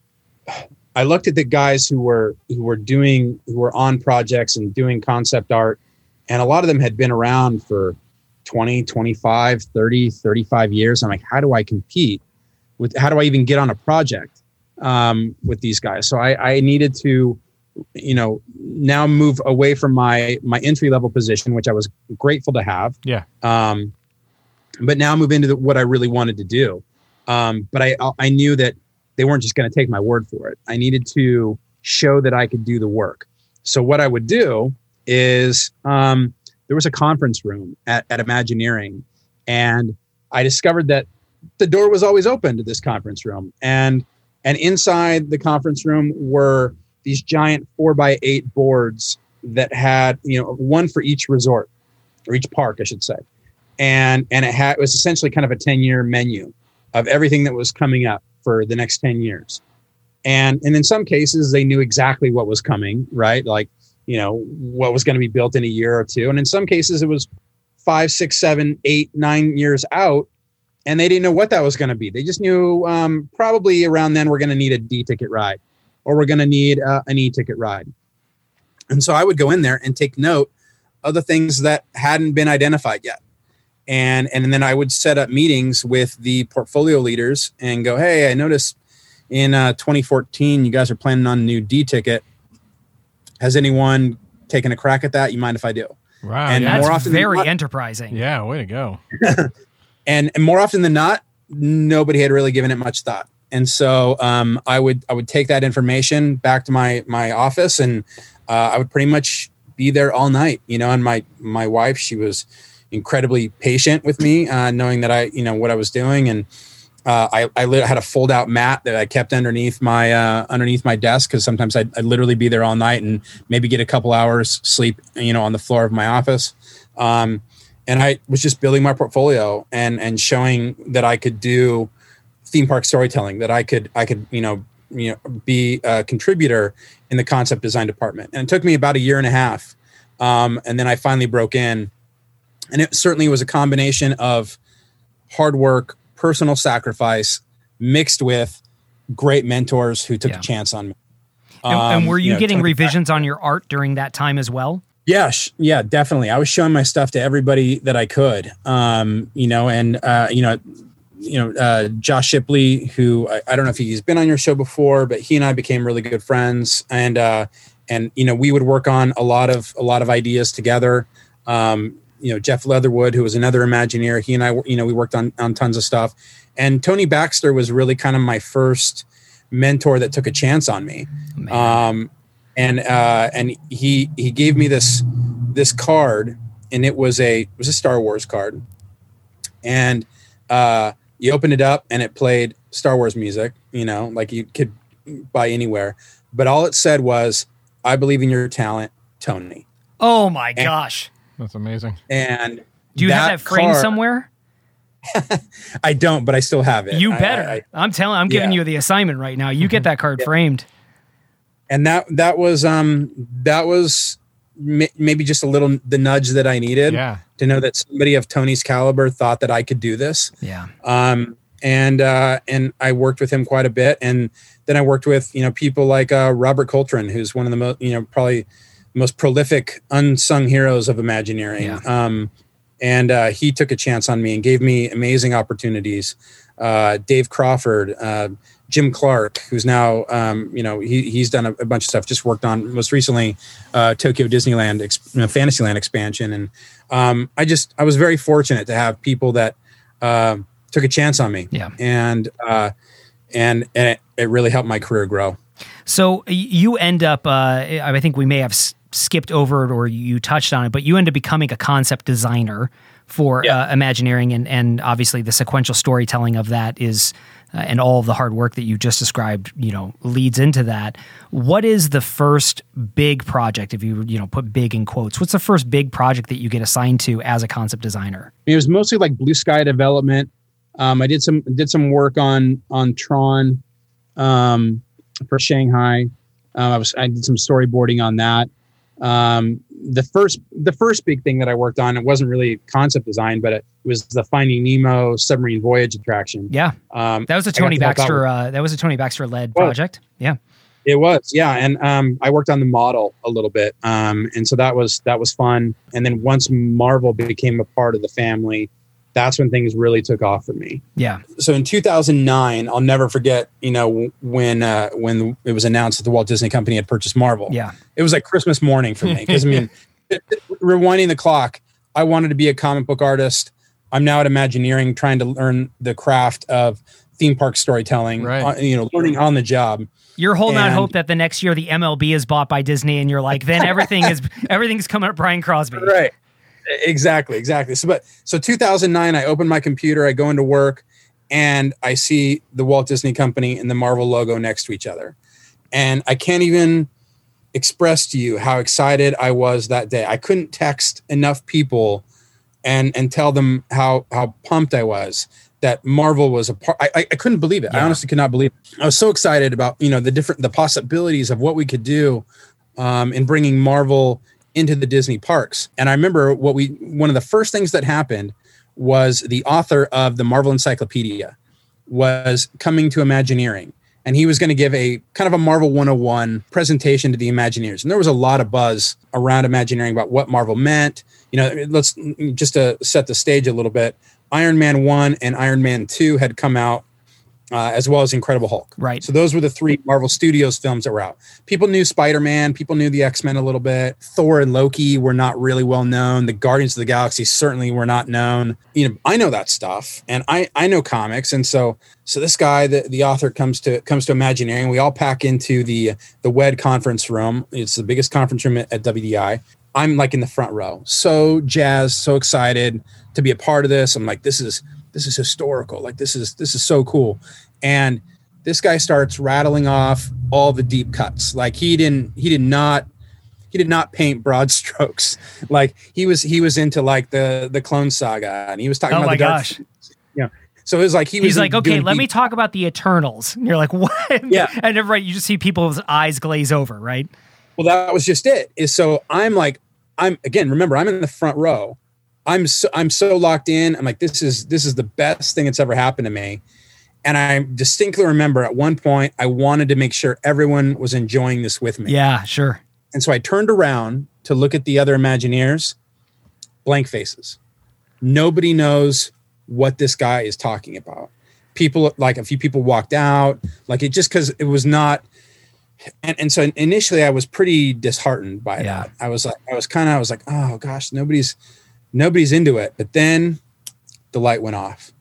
I looked at the guys who were who were doing who were on projects and doing concept art and a lot of them had been around for 20, 25, 30, 35 years. I'm like, how do I compete with how do I even get on a project um, with these guys? So I, I needed to, you know, now move away from my my entry level position, which I was grateful to have. Yeah. Um, but now move into the, what I really wanted to do. Um, but I I knew that they weren't just going to take my word for it. I needed to show that I could do the work. So what I would do is um, there was a conference room at, at Imagineering, and I discovered that the door was always open to this conference room, and and inside the conference room were these giant four by eight boards that had you know one for each resort or each park, I should say, and and it had it was essentially kind of a ten year menu of everything that was coming up for the next 10 years. And and in some cases they knew exactly what was coming, right? Like, you know, what was going to be built in a year or two. And in some cases it was five, six, seven, eight, nine years out. And they didn't know what that was going to be. They just knew um, probably around then we're going to need a D ticket ride or we're going to need uh, an E ticket ride. And so I would go in there and take note of the things that hadn't been identified yet. And, and then I would set up meetings with the portfolio leaders and go, hey, I noticed in uh, 2014 you guys are planning on a new D ticket. Has anyone taken a crack at that? You mind if I do? Wow. And yeah. That's more often than very not- enterprising. yeah, way to go. (laughs) and, and more often than not, nobody had really given it much thought. And so um, I would I would take that information back to my my office, and uh, I would pretty much be there all night. You know, and my my wife she was incredibly patient with me, uh, knowing that I you know what I was doing, and uh, I I had a fold out mat that I kept underneath my uh, underneath my desk because sometimes I'd, I'd literally be there all night and maybe get a couple hours sleep you know on the floor of my office. Um, and I was just building my portfolio and and showing that I could do theme park storytelling, that I could I could you know you know be a contributor in the concept design department. And it took me about a year and a half, um, and then I finally broke in. And it certainly was a combination of hard work, personal sacrifice, mixed with great mentors who took Yeah. a chance on me. And, and Um, were you, know, getting revisions on your art during that time as well? Yeah, sh- yeah, definitely. I was showing my stuff to everybody that I could. Um, you know, and uh, you know, you know, uh, Josh Shipley, who I, I don't know if he's been on your show before, but he and I became really good friends, and uh, and you know, we would work on a lot of a lot of ideas together. Um, you know, Jeff Leatherwood, who was another Imagineer, he and I, you know, we worked on on tons of stuff. And Tony Baxter was really kind of my first mentor that took a chance on me um, and uh, and he he gave me this this card, and it was a it was a Star Wars card, and uh, you opened it up, and it played Star Wars music, you know, like you could buy anywhere, but all it said was, "I believe in your talent, Tony," Oh my gosh. That's amazing. and Do you have that frame card- somewhere? (laughs) I don't, but I still have it. You better. I- I, am telling I'm giving Yeah. you the assignment right now. You get that card framed. and that that was um that was ma- maybe just a little the nudge that I needed. Yeah. to know that somebody of Tony's caliber thought that I could do this. Yeah. Um, and uh, and I worked with him quite a bit, and then I worked with you know people like uh, Robert Coltrane, who's one of the most you know probably most prolific unsung heroes of Imagineering. Yeah. Um, and uh, he took a chance on me and gave me amazing opportunities. Uh, Dave Crawford, uh, Jim Clark, who's now um, you know he, he's done a, a bunch of stuff. Just worked on most recently uh, Tokyo Disneyland, ex- you know, Fantasyland expansion, and um, I just I was very fortunate to have people that uh, took a chance on me. Yeah. and uh, and and it, it really helped my career grow. So you end up, uh, I think we may have skipped over it or you touched on it, but you end up becoming a concept designer for Yeah. uh, Imagineering, and and obviously the sequential storytelling of that is. Uh, and all of the hard work that you just described, you know, leads into that. What is the first big project? If you you know put big in quotes, what's the first big project that you get assigned to as a concept designer? It was mostly like blue sky development. Um, I did some did some work on on Tron um, for Shanghai. Um, I was I did some storyboarding on that. Um, the first the first big thing that I worked on it wasn't really concept design, but it was the Finding Nemo submarine voyage attraction. Yeah, Um, that was a Tony to Baxter. Uh, that was a Tony Baxter led Well, project. Yeah, It was, yeah, and um, I worked on the model a little bit, um, and so that was that was fun. And then once Marvel became a part of the family, that's when things really took off for me. yeah, So in 2009, I'll never forget, you know, when uh, when it was announced that the Walt Disney Company had purchased Marvel. yeah. it was like Christmas morning for me because I mean, (laughs) rewinding the clock, I wanted to be a comic book artist. I'm now at Imagineering, trying to learn the craft of theme park storytelling. Right. uh, you know, learning on the job. You're holding out hope that the next year the MLB is bought by Disney, and you're like, then everything is (laughs) everything's coming up Brian Crosby. right exactly exactly so but so 2009 i open my computer i go into work and i see the walt disney company and the marvel logo next to each other and i can't even express to you how excited i was that day i couldn't text enough people and and tell them how how pumped I was that Marvel was a part. I, I, couldn't believe it. I honestly could not believe it. I was so excited about you know the different the possibilities of what we could do um, in bringing Marvel into the Disney parks. And I remember what we one of the first things that happened was the author of the Marvel Encyclopedia was coming to Imagineering. And he was going to give a kind of a Marvel 101 presentation to the Imagineers. And there was a lot of buzz around Imagineering about what Marvel meant. You know, let's just to set the stage a little bit. Iron Man 1 and Iron Man 2 had come out uh, as well as Incredible Hulk. Right. So those were the three Marvel Studios films that were out. People knew Spider Man, people knew the X Men a little bit. Thor and Loki were not really well known. The Guardians of the Galaxy certainly were not known. You know, I know that stuff, and I I know comics, and so so this guy, the, the author, comes to comes to Imagineering. We all pack into the the WED conference room. It's the biggest conference room at, at WDI. I'm like in the front row, so jazzed, so excited to be a part of this. I'm like, this is this is historical. Like this is this is so cool. And this guy starts rattling off all the deep cuts. Like he didn't he did not he did not paint broad (laughs) strokes. Like he was he was into like the the clone saga and he was talking Oh about my the Dark- gosh. Yeah. So it was like he was He's like, okay, let deep- me talk about the Eternals. And you're like, (laughs) what? Yeah. And everybody, you just see people's eyes glaze over, right? Well, that was just it. Is so I'm like, I'm again. Remember, I'm in the front row. I'm so I'm so locked in. I'm like, this is this is the best thing that's ever happened to me. And I distinctly remember at one point I wanted to make sure everyone was enjoying this with me. Yeah, sure. And so I turned around to look at the other Imagineers, blank faces. Nobody knows what this guy is talking about. People, like a few people walked out, like it just because it was not. And, and so initially I was pretty disheartened by Yeah. that. I was like, I was kind of, I was like, oh gosh, nobody's, nobody's into it. But then the light went off.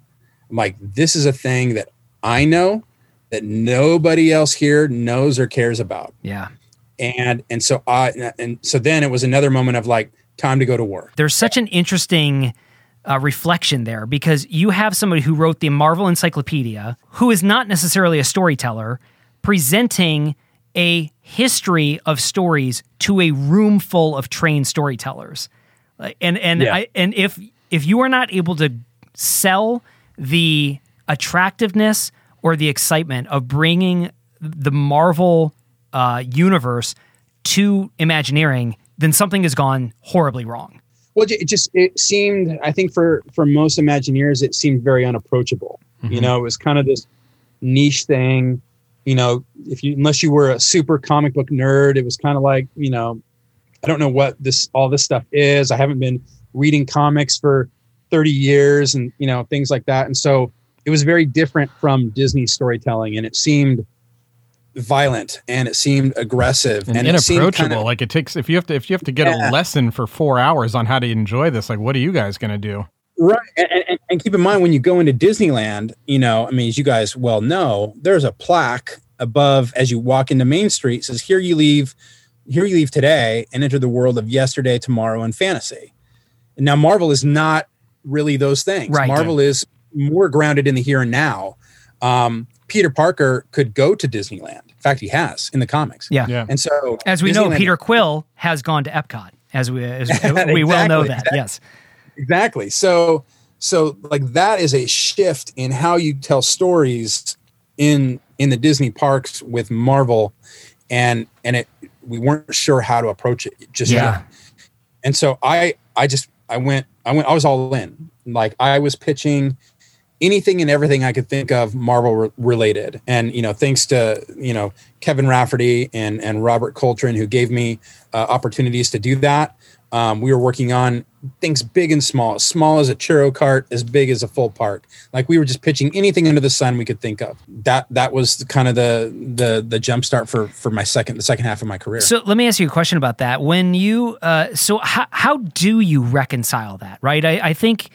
I'm like, this is a thing that I know that nobody else here knows or cares about Yeah. and and so I and so then it was another moment of like time to go to work. There's such an interesting uh, reflection there because you have somebody who wrote the Marvel Encyclopedia who is not necessarily a storyteller presenting a history of stories to a room full of trained storytellers. Like, And and Yeah. I and if if you are not able to sell the attractiveness or the excitement of bringing the Marvel uh, universe to Imagineering, then something has gone horribly wrong. Well, it just it seemed I think for for most Imagineers it seemed very unapproachable. You know, it was kind of this niche thing. You know, if you unless you were a super comic book nerd, it was kind of like you know, I don't know what this all this stuff is. I haven't been reading comics for 30 years and you know things like that and so it was very different from disney storytelling and it seemed violent and it seemed aggressive and, it seemed inapproachable. kinda- like it takes if you have to if you have to get Yeah. a lesson for four hours on how to enjoy this. Like, what are you guys going to do? Right. And, and, and keep in mind when you go into Disneyland, you know, I mean, as you guys well know, there's a plaque above as you walk into Main Street says, Here you leave, here you leave today and enter the world of yesterday, tomorrow, and fantasy. And now Marvel is not really those things. Right. Marvel is more grounded in the here and now. Um, Peter Parker could go to Disneyland. In fact, he has in the comics. Yeah. Yeah. And so As we know, Peter Quill has gone to Epcot. As we as (laughs) we well know that. exactly. Yes. exactly so so like that is a shift in how you tell stories in in the disney parks with marvel and and it we weren't sure how to approach it just Yeah. yet and so i i just i went i went i was all in. Like i was pitching anything and everything i could think of marvel re- related. And you know thanks to you know kevin rafferty and and robert coltrane who gave me uh, opportunities to do that um, we were working on things big and small as small as a churro cart as big as a full park like we were just pitching anything under the sun we could think of that that was kind of the the the jump start for for my second the second half of my career So let me ask you a question about that. When you, uh, so how, how do you reconcile that? Right. I, I think,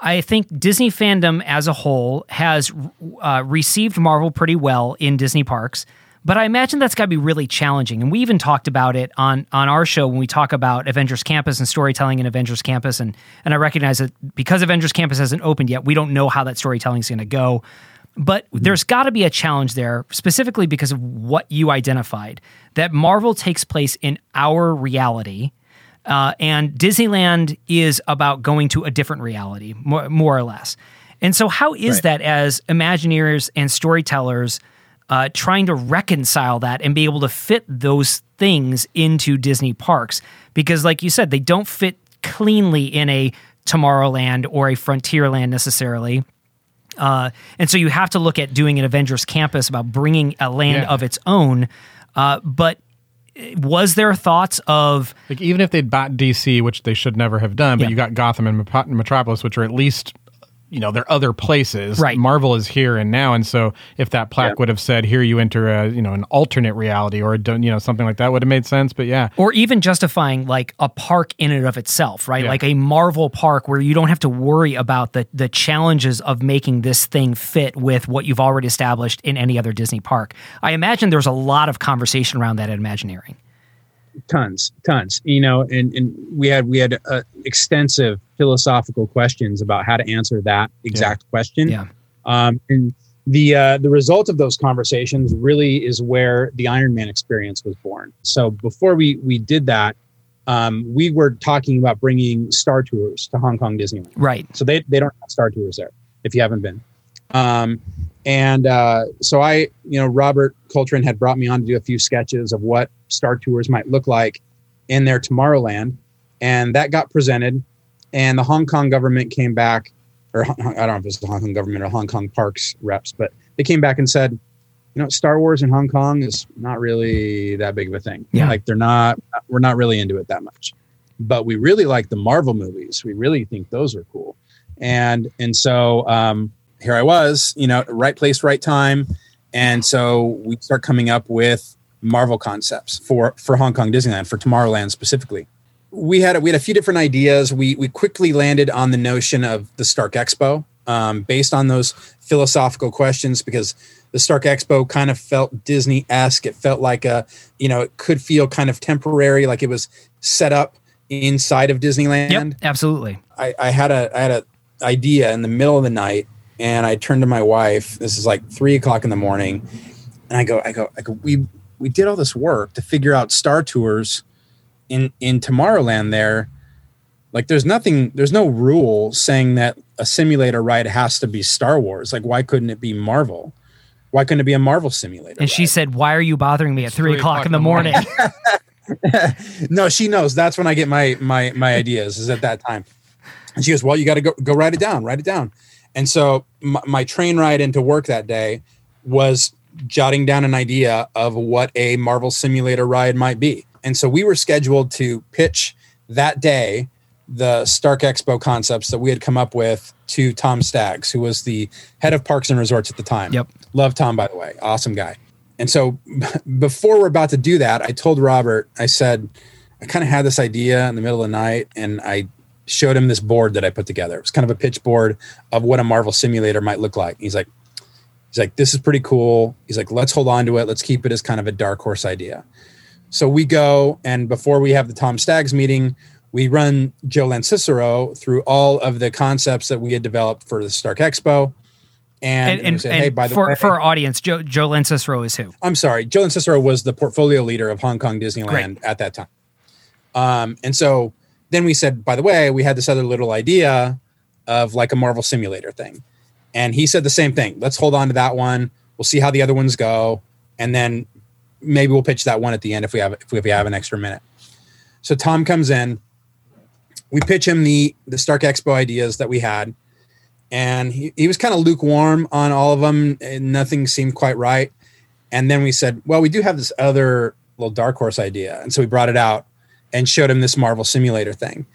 I think Disney fandom as a whole has uh, received Marvel pretty well in Disney parks, but I imagine that's got to be really challenging. And we even talked about it on on our show when we talk about Avengers Campus and storytelling in Avengers Campus. And and I recognize that because Avengers Campus hasn't opened yet, we don't know how that storytelling is going to go. But there's got to be a challenge there, specifically because of what you identified that Marvel takes place in our reality. Uh, and Disneyland is about going to a different reality, more, more or less. And so, how is Right. that as Imagineers and storytellers uh, trying to reconcile that and be able to fit those things into Disney parks? Because, like you said, they don't fit cleanly in a Tomorrowland or a Frontierland necessarily. Uh, and so you have to look at doing an Avengers campus about bringing a land Yeah. of its own. Uh, but was there thoughts of Like even if they'd bought DC, which they should never have done, but Yeah. you got Gotham and Metropolis, which are at least you know they're other places. Right. Marvel is here and now, and so if that plaque Yeah. would have said, "Here you enter a you know an alternate reality" or a, you know something like that, would have made sense. But yeah, or even justifying like a park in and of itself, right? Yeah. Like a Marvel park where you don't have to worry about the the challenges of making this thing fit with what you've already established in any other Disney park. I imagine there's a lot of conversation around that at Imagineering. Tons tons you know and, and we had we had uh, extensive philosophical questions about how to answer that exact question Yeah. um, and the uh, the result of those conversations really is where the Iron Man experience was born. So before we we did that, um, we were talking about bringing Star Tours to Hong Kong Disneyland. Right. So they they don't have Star Tours there if you haven't been. Um, and uh, so I, you know, Robert Coltrane had brought me on to do a few sketches of what Star Tours might look like in their Tomorrowland, and that got presented. And the Hong Kong government came back, or I don't know if it's the Hong Kong government or Hong Kong Parks reps, but they came back and said, you know, Star Wars in Hong Kong is not really that big of a thing. Yeah. Like they're not, we're not really into it that much. But we really like the Marvel movies. We really think those are cool. And and so um, here I was, you know, right place, right time. And so we start coming up with Marvel concepts for for Hong Kong Disneyland, for Tomorrowland specifically. We had we had a few different ideas. We we quickly landed on the notion of the Stark Expo, um, based on those philosophical questions, because the Stark Expo kind of felt Disney esque. It felt like a, you know, it could feel kind of temporary, like it was set up inside of Disneyland. Yep. Absolutely. I, I had a I had a idea in the middle of the night, and I turned to my wife. This is like three o'clock in the morning, and I go, I go, I go. We we did all this work to figure out Star Tours in in Tomorrowland. There, like, there's nothing, there's no rule saying that a simulator ride has to be Star Wars. Like, why couldn't it be Marvel? Why couldn't it be a Marvel simulator? And she said, "Why are you bothering me at three o'clock in the morning?" (laughs) (laughs) no, she knows. That's when I get my my my ideas is at that time. And she goes, "Well, you got to go go write it down, write it down." And so my, my train ride into work that day was jotting down an idea of what a Marvel simulator ride might be. And so we were scheduled to pitch that day the Stark Expo concepts that we had come up with to Tom Staggs, who was the head of parks and resorts at the time. Yep. Love Tom, by the way. Awesome guy. And so (laughs) before we're about to do that, I told Robert, I said, I kind of had this idea in the middle of the night and I showed him this board that I put together. It was kind of a pitch board of what a Marvel simulator might look like. He's like, he's like, this is pretty cool. He's like, let's hold on to it. Let's keep it as kind of a dark horse idea. So we go and before we have the Tom Staggs meeting, we run Joe Lanzisero through all of the concepts that we had developed for the Stark Expo. And, And, and, said, and hey, by the for, way, for our audience, Joe, Joe Lynn Cicero is who? I'm sorry, Joe Lanzisero was the portfolio leader of Hong Kong Disneyland at that time. Um, and so then we said, by the way, we had this other little idea of like a Marvel simulator thing. And he said the same thing. Let's hold on to that one. We'll see how the other ones go. And then maybe we'll pitch that one at the end if we have if we, have an extra minute. So Tom comes in. We pitch him the the Stark Expo ideas that we had. And he, he was kind of lukewarm on all of them. And nothing seemed quite right. And then we said, well, we do have this other little dark horse idea. And so we brought it out and showed him this Marvel simulator thing.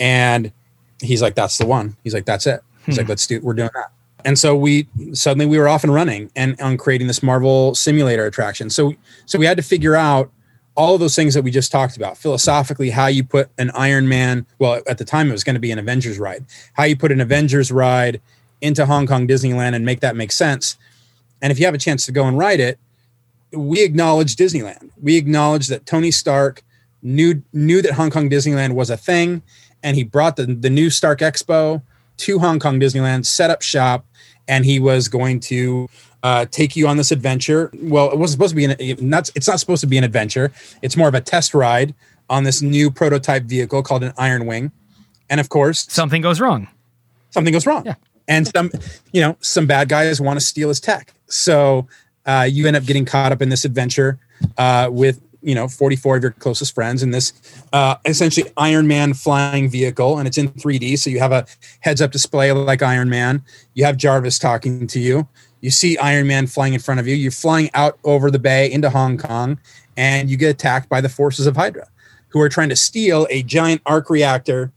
And he's like, that's the one. He's like, that's it. He's like, hmm. let's do, we're doing that. And so we suddenly we were off and running and on creating this Marvel simulator attraction. So, so we had to figure out all of those things that we just talked about philosophically, how you put an Iron Man, well, at the time it was going to be an Avengers ride, how you put an Avengers ride into Hong Kong Disneyland and make that make sense. And if you have a chance to go and ride it, we acknowledge Disneyland. We acknowledge that Tony Stark knew knew that Hong Kong Disneyland was a thing, and he brought the the new Stark Expo to Hong Kong Disneyland, set up shop, and he was going to uh, take you on this adventure. Well, it wasn't supposed to be an not, it's not supposed to be an adventure. It's more of a test ride on this new prototype vehicle called an Iron Wing, and of course, Something goes wrong. something goes wrong. Yeah. And some, you know, some bad guys want to steal his tech. So uh, you end up getting caught up in this adventure uh, with, you know, 44 of your closest friends in this uh, essentially Iron Man flying vehicle. And it's in 3D. So you have a heads up display like Iron Man. You have Jarvis talking to you. You see Iron Man flying in front of you. You're flying out over the bay into Hong Kong and you get attacked by the forces of Hydra who are trying to steal a giant arc reactor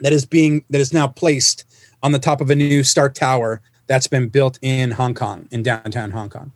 that is being that is now placed on the top of a new Stark Tower that's been built in Hong Kong, in downtown Hong Kong.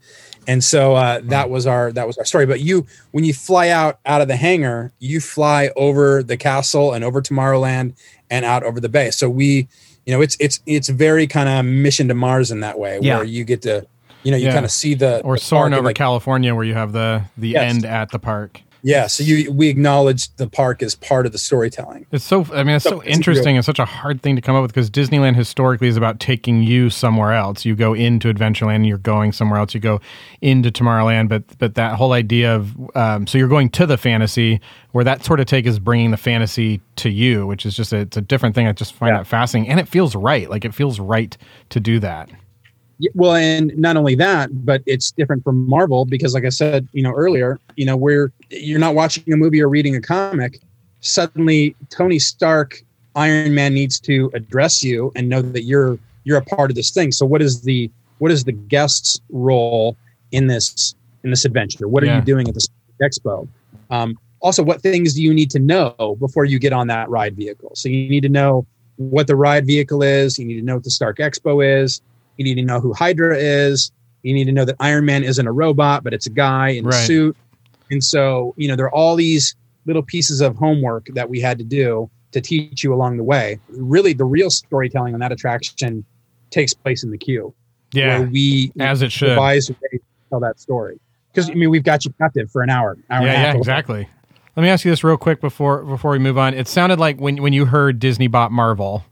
And so uh, that was our that was our story. But you, when you fly out out of the hangar, you fly over the castle and over Tomorrowland and out over the bay. So we, you know, it's it's it's very kind of mission to Mars in that way, Yeah. where you get to, you know, you Yeah. kind of see the Or the soaring over like, California, where you have the the Yes. end at the park. Yeah, so you we acknowledge the park as part of the storytelling. It's so. I mean, it's so, So interesting. It's such a hard thing to come up with because Disneyland historically is about taking you somewhere else. You go into Adventureland, and you're going somewhere else. You go into Tomorrowland, but but that whole idea of um, so you're going to the fantasy, where that sort of take is bringing the fantasy to you, which is just a, it's a different thing. I just find Yeah. that fascinating, and it feels right. Like it feels right to do that. Yeah, well, and not only that, but it's different from Marvel because, like I said, you know earlier, you know, where you're not watching a movie or reading a comic, suddenly Tony Stark, Iron Man needs to address you and know that you're you're a part of this thing. So, what is the what is the guest's role in this in this adventure? What are you doing at the expo? Um, also, what things do you need to know before you get on that ride vehicle? So, you need to know what the ride vehicle is. You need to know what the Stark Expo is. You need to know who Hydra is. You need to know that Iron Man isn't a robot, but it's a guy in Right. a suit. And so, you know, there are all these little pieces of homework that we had to do to teach you along the way. Really, the real storytelling on that attraction takes place in the queue, Yeah, where we as it should. devise a way to tell that story. Because I mean, we've got you captive for an hour, hour and a yeah, half. yeah, exactly. Let me ask you this real quick before before we move on. It sounded like when when you heard Disney bought Marvel,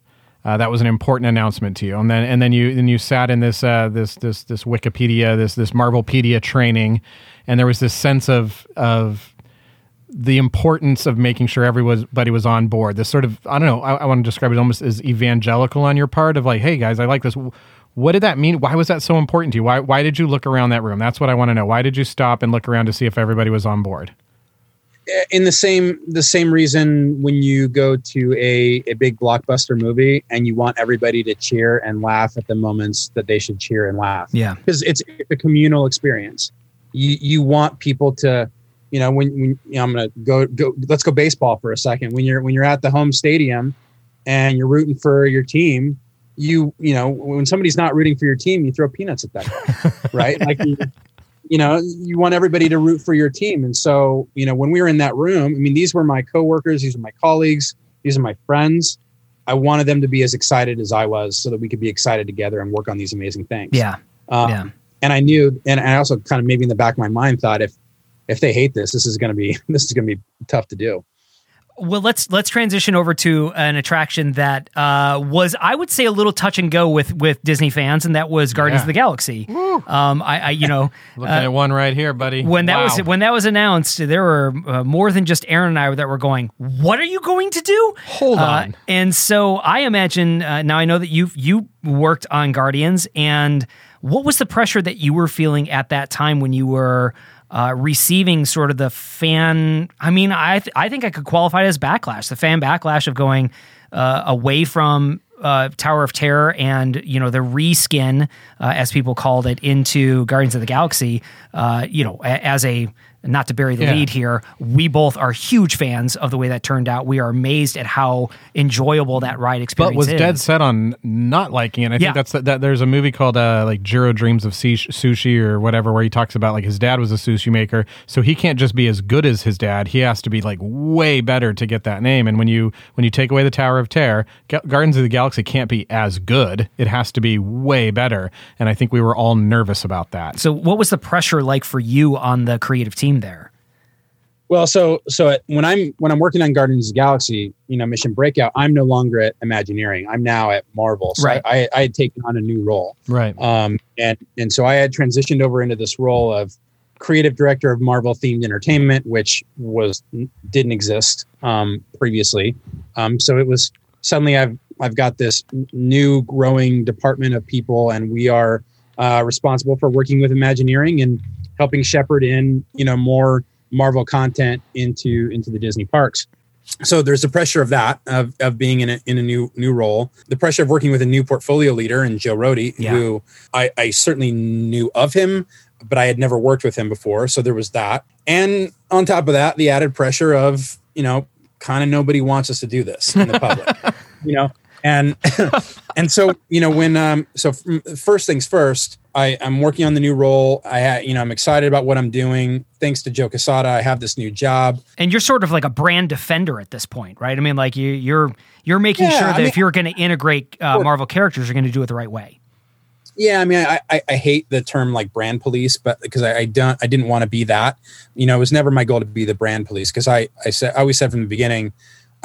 uh, that was an important announcement to you, and then and then you then you sat in this uh, this this this Wikipedia this this Marvelpedia training, and there was this sense of of the importance of making sure everybody was on board. This sort of I don't know. I, I want to describe it almost as evangelical on your part of like, hey guys, I like this. What did that mean? Why was that so important to you? Why why did you look around that room? That's what I want to know. Why did you stop and look around to see if everybody was on board? In the same the same reason when you go to a, a big blockbuster movie and you want everybody to cheer and laugh at the moments that they should cheer and laugh. Yeah. because it's a communal experience. You you want people to you know when, when you know, i'm gonna go go let's go baseball for a second. When you're when you're at the home stadium and you're rooting for your team you you know when somebody's not rooting for your team you throw peanuts at that (laughs) guy right? Like you, you know you want everybody to root for your team and so you know when we were in that room i mean these were my coworkers these are my colleagues these are my friends i wanted them to be as excited as i was so that we could be excited together and work on these amazing things Yeah. um, Yeah. and i knew and i also kind of maybe in the back of my mind thought if if they hate this this is going to be (laughs) this is going to be tough to do Well, let's let's transition over to an attraction that uh, was, I would say, a little touch and go with with Disney fans, and that was Guardians Yeah. of the Galaxy. Um, I, I, you know, Looking at one right here, buddy. when that was when that was announced, there were uh, more than just Aaron and I that were going, "What are you going to do?" Hold Uh, on. and so I imagine uh, now I know that you you worked on Guardians, and what was the pressure that you were feeling at that time when you were uh, receiving sort of the fan? I mean, I th- I think I could qualify it as backlash, the fan backlash of going uh, away from. Uh, Tower of Terror and you know the reskin, uh, as people called it, into Guardians of the Galaxy. Uh, you know, a- as a not to bury the Yeah. lead here, we both are huge fans of the way that turned out. We are amazed at how enjoyable that ride experience but was is. dead set on not liking it. I Yeah. think that's that. There's a movie called uh, like Jiro Dreams of Sushi, or whatever, where he talks about like his dad was a sushi maker, so he can't just be as good as his dad. He has to be like way better to get that name. And when you when you take away the Tower of Terror, Ga- Guardians of the Galaxy can't be as good. It has to be way better. And I think we were all nervous about that. So, what was the pressure like for you on the creative team there? Well, so so at, when I'm when I'm working on Guardians of the Galaxy, you know, Mission Breakout, I'm no longer at Imagineering. I'm now at Marvel. So Right. I, I had taken on a new role, Right. um, and and so I had transitioned over into this role of creative director of Marvel themed entertainment, which was didn't exist um, previously. Um, so it was suddenly I've I've got this new growing department of people, and we are uh, responsible for working with Imagineering and helping shepherd in you know more Marvel content into into the Disney parks. So there's the pressure of that of, of being in a, in a new new role, the pressure of working with a new portfolio leader and Joe Rohde, Yeah. who I, I certainly knew of him, but I had never worked with him before. So there was that, and on top of that, the added pressure of you know kind of nobody wants us to do this in the public, (laughs) you know, and (laughs) and so you know when um so first things first i i'm working on the new role. I you know i'm excited about what i'm doing. Thanks to joe Quesada i have this new job. And you're sort of like a brand defender at this point, right? I mean, like you, you're you're making Yeah, sure I that mean- if you're going to integrate uh, Marvel characters, you're going to do it the right way. yeah i mean i i, I hate the term like brand police but because I, I don't i didn't want to be that. You know it was never my goal to be the brand police because i i said i always said from the beginning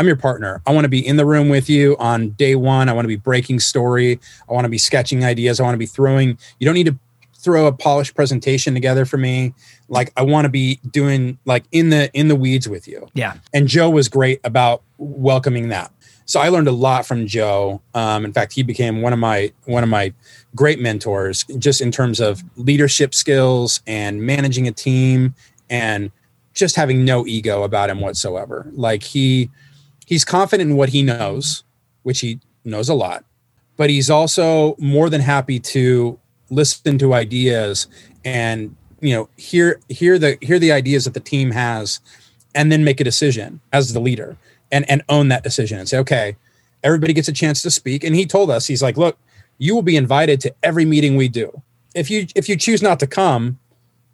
i'm your partner i want to be in the room with you on day one i want to be breaking story i want to be sketching ideas i want to be throwing you don't need to throw a polished presentation together for me like i want to be doing like in the in the weeds with you Yeah. and Joe was great about welcoming that. So I learned a lot from Joe. Um, in fact, he became one of my one of my great mentors, just in terms of leadership skills and managing a team, and just having no ego about him whatsoever. Like he he's confident in what he knows, which he knows a lot, but he's also more than happy to listen to ideas and you know hear hear the hear the ideas that the team has and then make a decision as the leader and and own that decision and say okay everybody gets a chance to speak. And he told us he's like look you will be invited to every meeting we do. If you if you choose not to come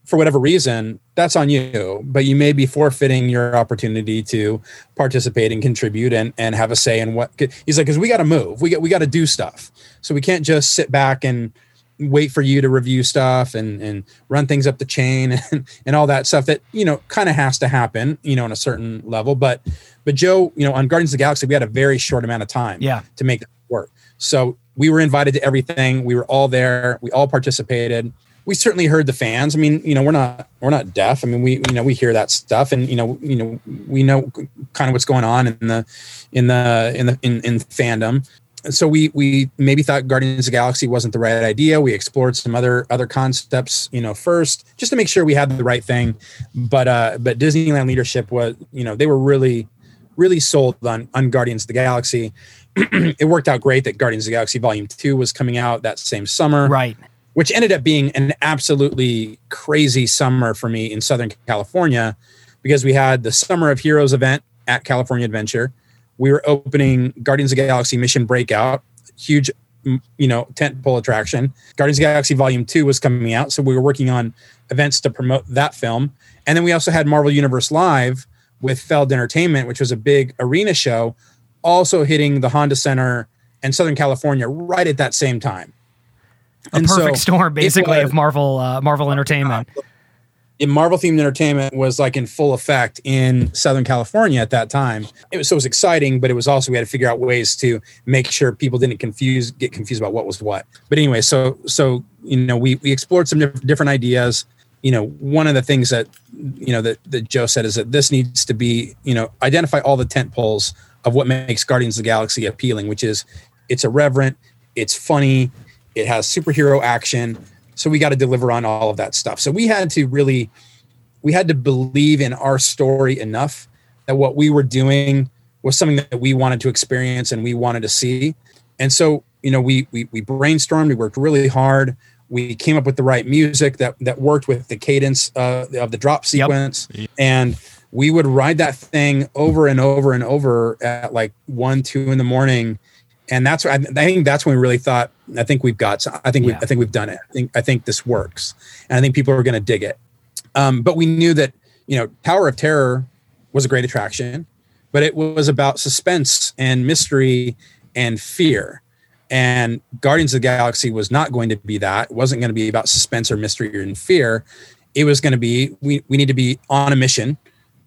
for whatever reason that's on you but you may be forfeiting your opportunity to participate and contribute and and have a say in what he's like because we got to move. We got we got to do stuff. So we can't just sit back and wait for you to review stuff and and run things up the chain (laughs) and, and all that stuff that you know kind of has to happen you know on a certain level. But but joe you know on guardians of the galaxy we had a very short amount of time Yeah. to make that work. So we were invited to everything. We were all there. We all participated we certainly heard the fans i mean you know we're not we're not deaf i mean we you know we hear that stuff and you know you know we know kind of what's going on in the in the in the in, in fandom so we we maybe thought Guardians of the Galaxy wasn't the right idea. We explored some other other concepts, you know, first just to make sure we had the right thing. But uh, but Disneyland leadership was, you know, they were really really sold on on Guardians of the Galaxy. (clears throat) it worked out great that Guardians of the Galaxy Volume Two was coming out that same summer Right. Which ended up being an absolutely crazy summer for me in Southern California because we had the Summer of Heroes event at California Adventure. We were opening Guardians of Galaxy Mission Breakout, huge, you know, tentpole attraction. Guardians of Galaxy Volume 2 was coming out, so we were working on events to promote that film. And then we also had Marvel Universe Live with Feld Entertainment, which was a big arena show, also hitting the Honda Center and Southern California right at that same time. A And so perfect storm, basically, was- of Marvel uh, Marvel Entertainment. in Marvel themed entertainment was like in full effect in Southern California at that time. It was so it was exciting, but it was also we had to figure out ways to make sure people didn't confuse get confused about what was what. But anyway, so so you know we we explored some diff- different ideas. You know, one of the things that you know that, that Joe said is that this needs to be you know identify all the tent poles of what makes Guardians of the Galaxy appealing, which is it's irreverent, it's funny, it has superhero action. So we got to deliver on all of that stuff. So we had to really, we had to believe in our story enough that what we were doing was something that we wanted to experience and we wanted to see. And so, you know, we we, we brainstormed, we worked really hard. We came up with the right music that that worked with the cadence uh, of the drop sequence, and we would ride that thing over and over and over at like one, two in the morning and that's I, I think that's when we really thought I think we've got some, I think we I think we've done it. I think I think this works, and I think people are going to dig it. Um, but we knew that you know Tower of Terror was a great attraction, but it was about suspense and mystery and fear. And Guardians of the Galaxy was not going to be that. It wasn't going to be about suspense or mystery and fear. It was going to be we we need to be on a mission.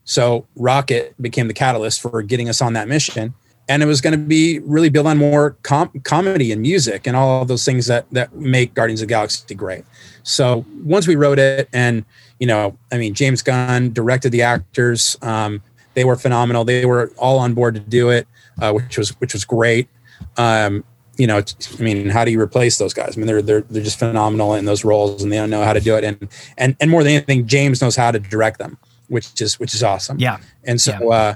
So Rocket became the catalyst for getting us on that mission and it was going to be really built on more com- comedy and music and all of those things that that make Guardians of the Galaxy great. So once we wrote it, and you know, I mean, James Gunn directed the actors. Um, they were phenomenal. They were all on board to do it, uh, which was which was great. Um, you know, I mean, how do you replace those guys? I mean, they're they're they're just phenomenal in those roles, and they don't know how to do it. And and and more than anything, James knows how to direct them, which is which is awesome. Yeah. And so Yeah. uh,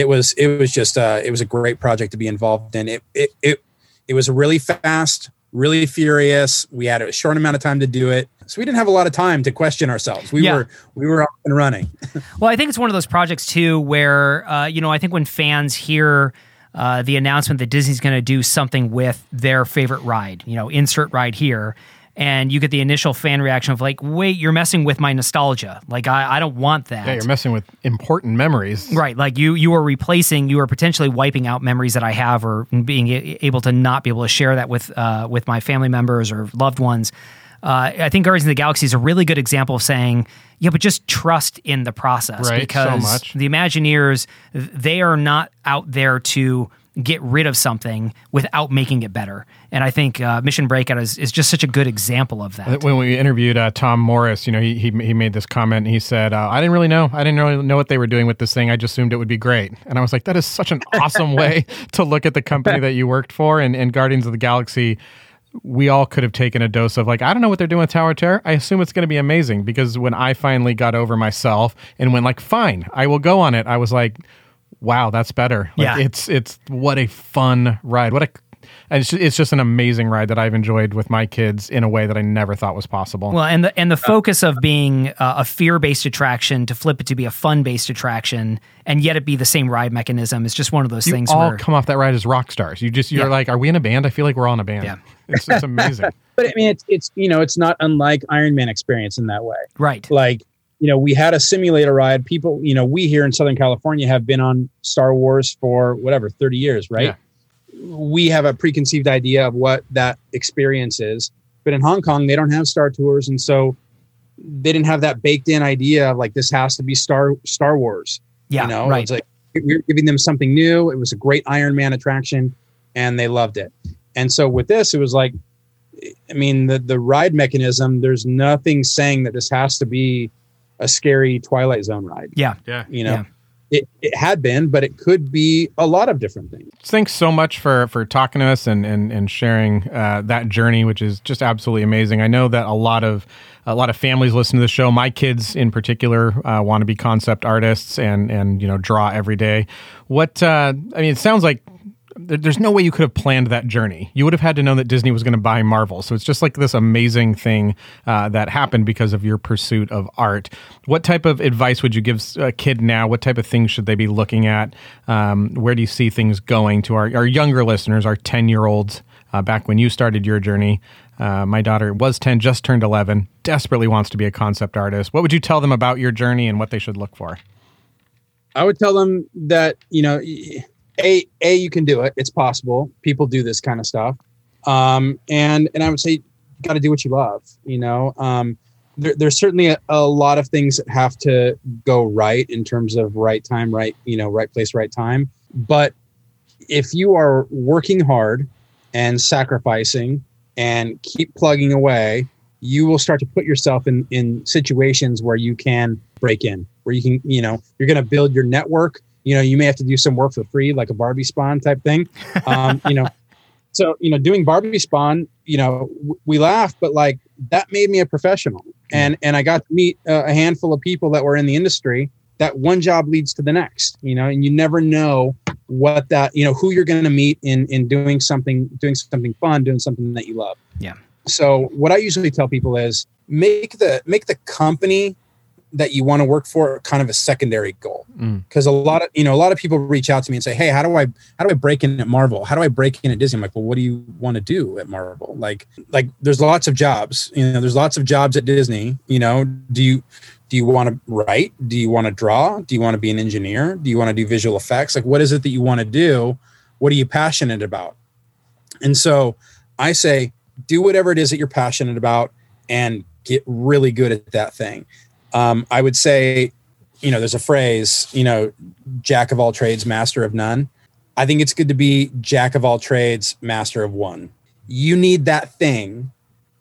it was it was just uh, it was a great project to be involved in. It it it it was really fast, really furious. We had a short amount of time to do it, so we didn't have a lot of time to question ourselves. We Yeah. were we were up and running. (laughs) Well, I think it's one of those projects too where uh, you know I think when fans hear uh, the announcement that Disney's going to do something with their favorite ride, you know, insert ride here, and you get the initial fan reaction of like, "Wait, you're messing with my nostalgia. Like, I, I don't want that." Yeah, you're messing with important memories. Right, like you you are replacing, you are potentially wiping out memories that I have, or being able to not be able to share that with uh, with my family members or loved ones. Uh, I think Guardians of the Galaxy is a really good example of saying, yeah, but just trust in the process Right, so because much. the Imagineers they are not out there to get rid of something without making it better. And I think uh, Mission Breakout is, is just such a good example of that. When we interviewed uh, Tom Morris, you know, he, he he made this comment. He said, uh, "I didn't really know. I didn't really know what they were doing with this thing. I just assumed it would be great." And I was like, "That is such an awesome way (laughs) to look at the company that you worked for." And, and Guardians of the Galaxy, we all could have taken a dose of like, I don't know what they're doing with Tower Terror. I assume it's going to be amazing because when I finally got over myself and went like, "Fine, I will go on it," I was like, "Wow, that's better." Like, Yeah. it's it's what a fun ride. What a and it's, it's just an amazing ride that I've enjoyed with my kids in a way that I never thought was possible. Well, and the and the focus of being uh, a fear based attraction to flip it to be a fun based attraction, and yet it be the same ride mechanism is just one of those things where you things all where come off that ride as rock stars. You just you're Yeah. like, are we in a band? I feel like we're all in a band. Yeah. It's, it's amazing. (laughs) But I mean, it's it's you know, it's not unlike Iron Man experience in that way. right, like you know we had a simulator ride. People you know we here in southern california have been on star wars for whatever 30 years right? We have a preconceived idea of what that experience is. But in hong kong they don't have star tours and so they didn't have that baked in idea of like this has to be star star wars. Yeah, you know right, it's like we we're giving them something new. It was a great iron man attraction and they loved it. And so with this it was like i mean the the ride mechanism there's nothing saying that this has to be a scary twilight zone ride yeah, Yeah. you know Yeah. it, it had been but it could be a lot of different things Thanks so much for for talking to us and and, and sharing uh, that journey, which is just absolutely amazing. I know that a lot of a lot of families listen to the show. My kids, in particular, uh, want to be concept artists and and you know draw every day. What uh, I mean, it sounds like there- there's no way you could have planned that journey. You would have had to know that Disney was going to buy Marvel. So it's just like this amazing thing uh, that happened because of your pursuit of art. What type of advice would you give a kid now? What type of things should they be looking at? Um, where do you see things going to our, our younger listeners, our 10 year olds? Uh, back when you started your journey, uh, my daughter was 10, just turned 11, desperately wants to be a concept artist. What would you tell them about your journey and what they should look for? i would tell them that you know a a you can do it. It's possible. People do this kind of stuff. Um and and i would say you got to do what you love you know? Um there, there's certainly a, a lot of things that have to go right in terms of right time right you know right place right time. But if you are working hard and sacrificing and keep plugging away you will start to put yourself in in situations where you can break in where you can you know you're going to build your network you know you may have to do some work for free like a barbie spawn type thing. Um, you know (laughs) so you know doing barbie spawn you know w- we laugh but like that made me a professional. And and i got to meet uh, a handful of people that were in the industry. That one job leads to the next you know and you never know what that you know who you're going to meet in in doing something doing something fun doing something that you love. Yeah. so what i usually tell people is make the make the company that you want to work for kind of a secondary goal. Mm. because a lot of you know a lot of people reach out to me and say hey how do i how do i break in at marvel? How do i break in at disney? I'm like well what do you want to do at marvel? Like like there's lots of jobs you know there's lots of jobs at disney you know? Do you do you want to write? Do you want to draw? Do you want to be an engineer? Do you want to do visual effects? Like what is it that you want to do? What are you passionate about? And so i say do whatever it is that you're passionate about and get really good at that thing um, i would say you know there's a phrase you know jack of all trades master of none I think it's good to be jack of all trades, master of one. You need that thing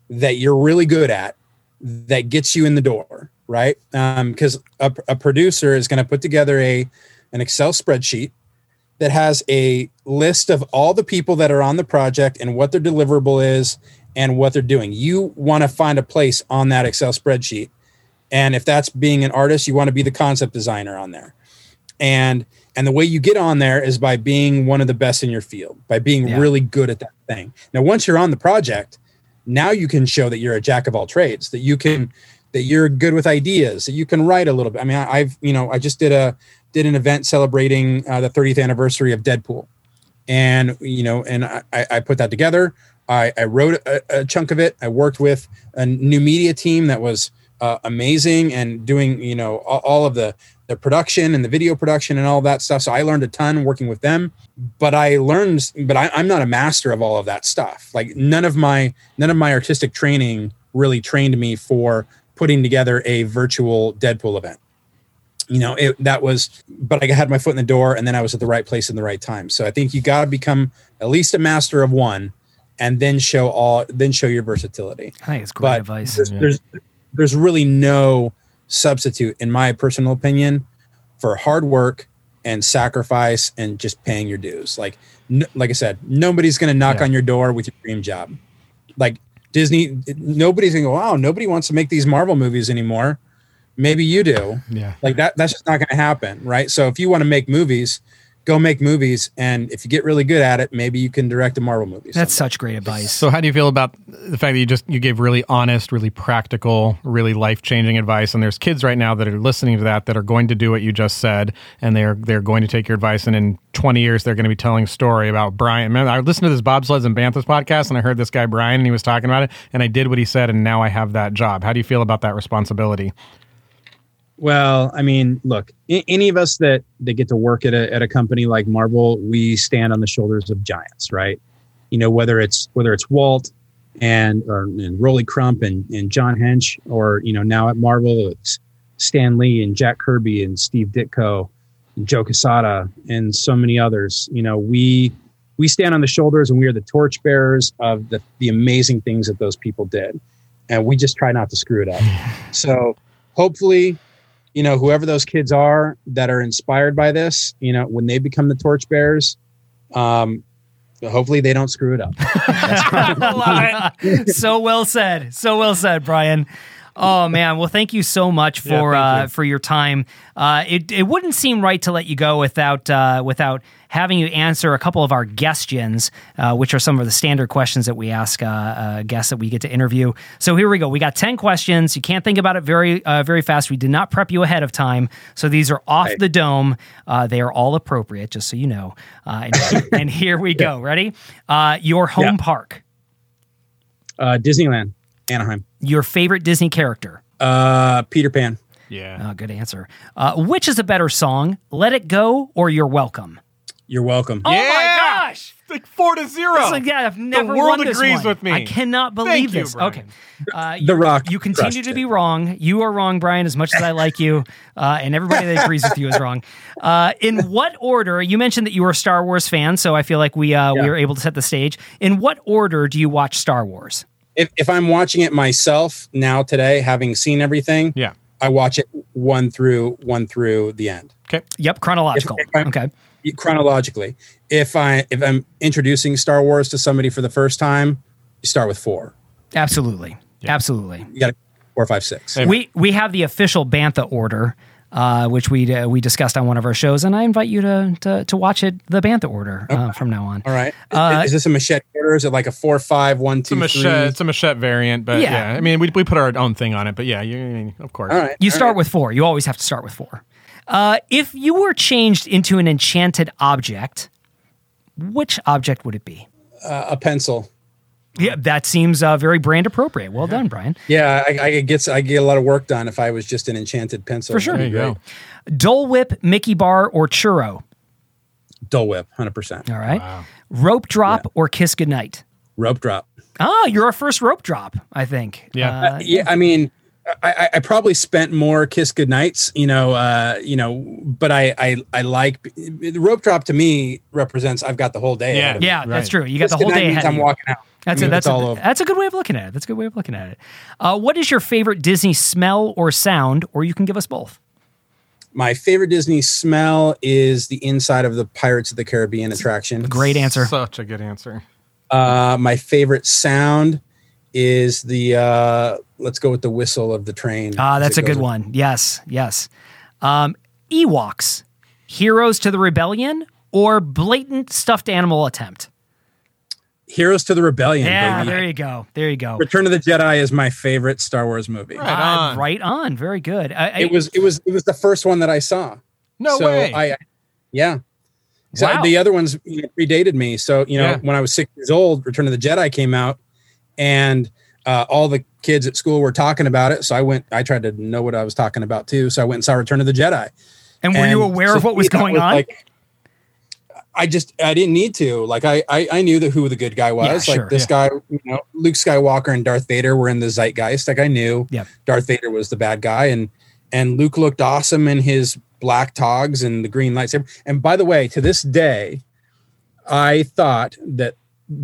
that you're really good at that gets you in the door, right? Because a, a producer is going to put together a an Excel spreadsheet that has a list of all the people that are on the project and what their deliverable is and what they're doing. You want to find a place on that Excel spreadsheet. And if that's being an artist, you want to be the concept designer on there. And and the way you get on there is by being one of the best in your field, by being Yeah. really good at that thing. Now, once you're on the project, now you can show that you're a jack of all trades, that you can that you're good with ideas, that you can write a little bit. I mean, I- I've you know I just did a did an event celebrating uh, the 30th anniversary of Deadpool, and you know, and I, I I put that together. I, I wrote a, a chunk of it. I worked with a new media team that was uh, amazing and doing you know all, all of the the production and the video production and all that stuff. So I learned a ton working with them. But I learned, but I, I'm not a master of all of that stuff. Like none of my none of my artistic training really trained me for putting together a virtual Deadpool event you know it that was but i had my foot in the door and then i was at the right place in the right time so i think you got to become at least a master of one and then show all then show your versatility I think it's great but advice. there's, there's there's really no substitute in my personal opinion for hard work and sacrifice and just paying your dues. Like n- like i said nobody's going to knock Yeah. on your door with your dream job. Like disney nobody's going to go wow nobody wants to make these marvel movies anymore. Maybe you do. Yeah. like that that's just not going to happen right? So if you want to make movies go make movies and if you get really good at it maybe you can direct a marvel movie That's someday. such great advice. So how do you feel about the fact that you just you gave really honest, really practical, really life-changing advice and there's kids right now that are listening to that that are going to do what you just said and they're they're going to take your advice and in 20 years they're going to be telling a story about Brian. Man, I listened to this bobsleds and Banthas podcast and I heard this guy Brian and he was talking about it and I did what he said and now I have that job. How do you feel about that responsibility? Well, I mean, look, a- any of us that that get to work at a at a company like Marvel, we stand on the shoulders of giants, right? You know, whether it's whether it's Walt and or and Rolly Crump and and John Hench, or you know now at Marvel it's Stan Lee and Jack Kirby and Steve Ditko and Joe Quesada and so many others. You know, we we stand on the shoulders and we are the torchbearers of the the amazing things that those people did, and we just try not to screw it up. (laughs) So hopefully you know, whoever those kids are that are inspired by this, you know, when they become the torchbearers, um, hopefully they don't screw it up. I love it. So well said. So well said, Brian. Oh man, well, thank you so much for thank uh, you. for your time. Uh, it it wouldn't seem right to let you go without uh, without having you answer a couple of our questions, uh, which are some of the standard questions that we ask uh, uh, guests that we get to interview. So here we go. We got ten questions. You can't think about it very uh, very fast. We did not prep you ahead of time, so these are off Right. the dome. Uh, they are all appropriate, just so you know. Uh, and, (laughs) and here we go. Ready? Uh, your home Yeah. park. Uh, Disneyland, Anaheim, Your favorite Disney character. uh, Peter Pan, Yeah. Oh, good answer. Uh, which is a better song, Let It Go or You're Welcome? You're welcome. Oh my gosh! Like 4 to 0. It's like, yeah, I've never world won this agrees one. with me. I cannot believe Thank you, this. Brian. Okay. (laughs) Uh, The you- Rock You continue crushed to it. be wrong. You are wrong, Brian, as much as I like you. (laughs) Uh, and everybody that agrees with you is wrong. Uh, in what order, you mentioned that you were a Star Wars fan, so I feel like we, uh, we Yeah. were able to set the stage. In what order do you watch Star Wars? If, if I'm watching it myself now today, having seen everything, Yeah. I watch it one through one through the end Okay. Yep, chronological. If- if okay. Chronologically. If I if I'm introducing Star Wars to somebody for the first time, you start with four. Absolutely. Absolutely. You got four, five, six. Hey, We we have the official Bantha order, uh, which we uh, we discussed on one of our shows, and I invite you to to, to watch it the Bantha order uh, from now on. All right. Uh, is this a machete order? Is it like a four five one two? It's a machete. three? It's a machete variant, but Yeah. yeah. I mean, we, we put our own thing on it, but yeah, you, of course. All right. You all start right. with four. You always have to start with four. Uh, if you were changed into an enchanted object, which object would it be? uh, a pencil. Yeah, that seems uh, very brand appropriate. Well done, Brian. Yeah, I, I get I get a lot of work done if I was just an enchanted pencil. For sure. There you go. Dole Whip, Mickey Bar, or Churro? Dole Whip, hundred percent. All right. Rope drop or kiss goodnight? Rope drop. Ah, you're our first rope drop, I think. Yeah. Uh, yeah, I mean, I, I- I probably spent more kiss goodnights, you know, uh, you know, but I, I, I like the rope drop to me represents I've got the whole day. Yeah. ahead of. Yeah, Right. that's true. You got Kiss the whole goodnight day means ahead. of I'm walking out. That's I a mean, that's a, all over. that's a good way of looking at it. That's a good way of looking at it. Uh, what is your favorite Disney smell or sound, or you can give us both? My favorite Disney smell is the inside of the Pirates of the Caribbean attraction. Great answer. Such a good answer. Uh, my favorite sound is the uh, let's go with the whistle of the train. Ah, as that's a good goes- one. Yes, yes. Um, Ewoks, heroes to the rebellion, or blatant stuffed animal attempt. Heroes to the Rebellion. Yeah, baby. there you go. There you go. Return of the Jedi is my favorite Star Wars movie. Right Uh, on. right on. Very good. I, I- It was it was it was the first one that I saw. No so way. I yeah. So Wow. the other ones predated me. So you know Yeah. when I was six years old, Return of the Jedi came out, and uh, all the kids at school were talking about it. So I went. I tried to know what I was talking about too. So I went and saw Return of the Jedi. and were you aware to of what was (laughs) going on? like- I just I didn't need to. Like I I, I knew that who the good guy was. Yeah, like sure. this guy, you know, Luke Skywalker and Darth Vader were in the zeitgeist. Like I knew Yep. Darth Vader was the bad guy, and and Luke looked awesome in his black togs and the green lightsaber. And by the way, to this day, I thought that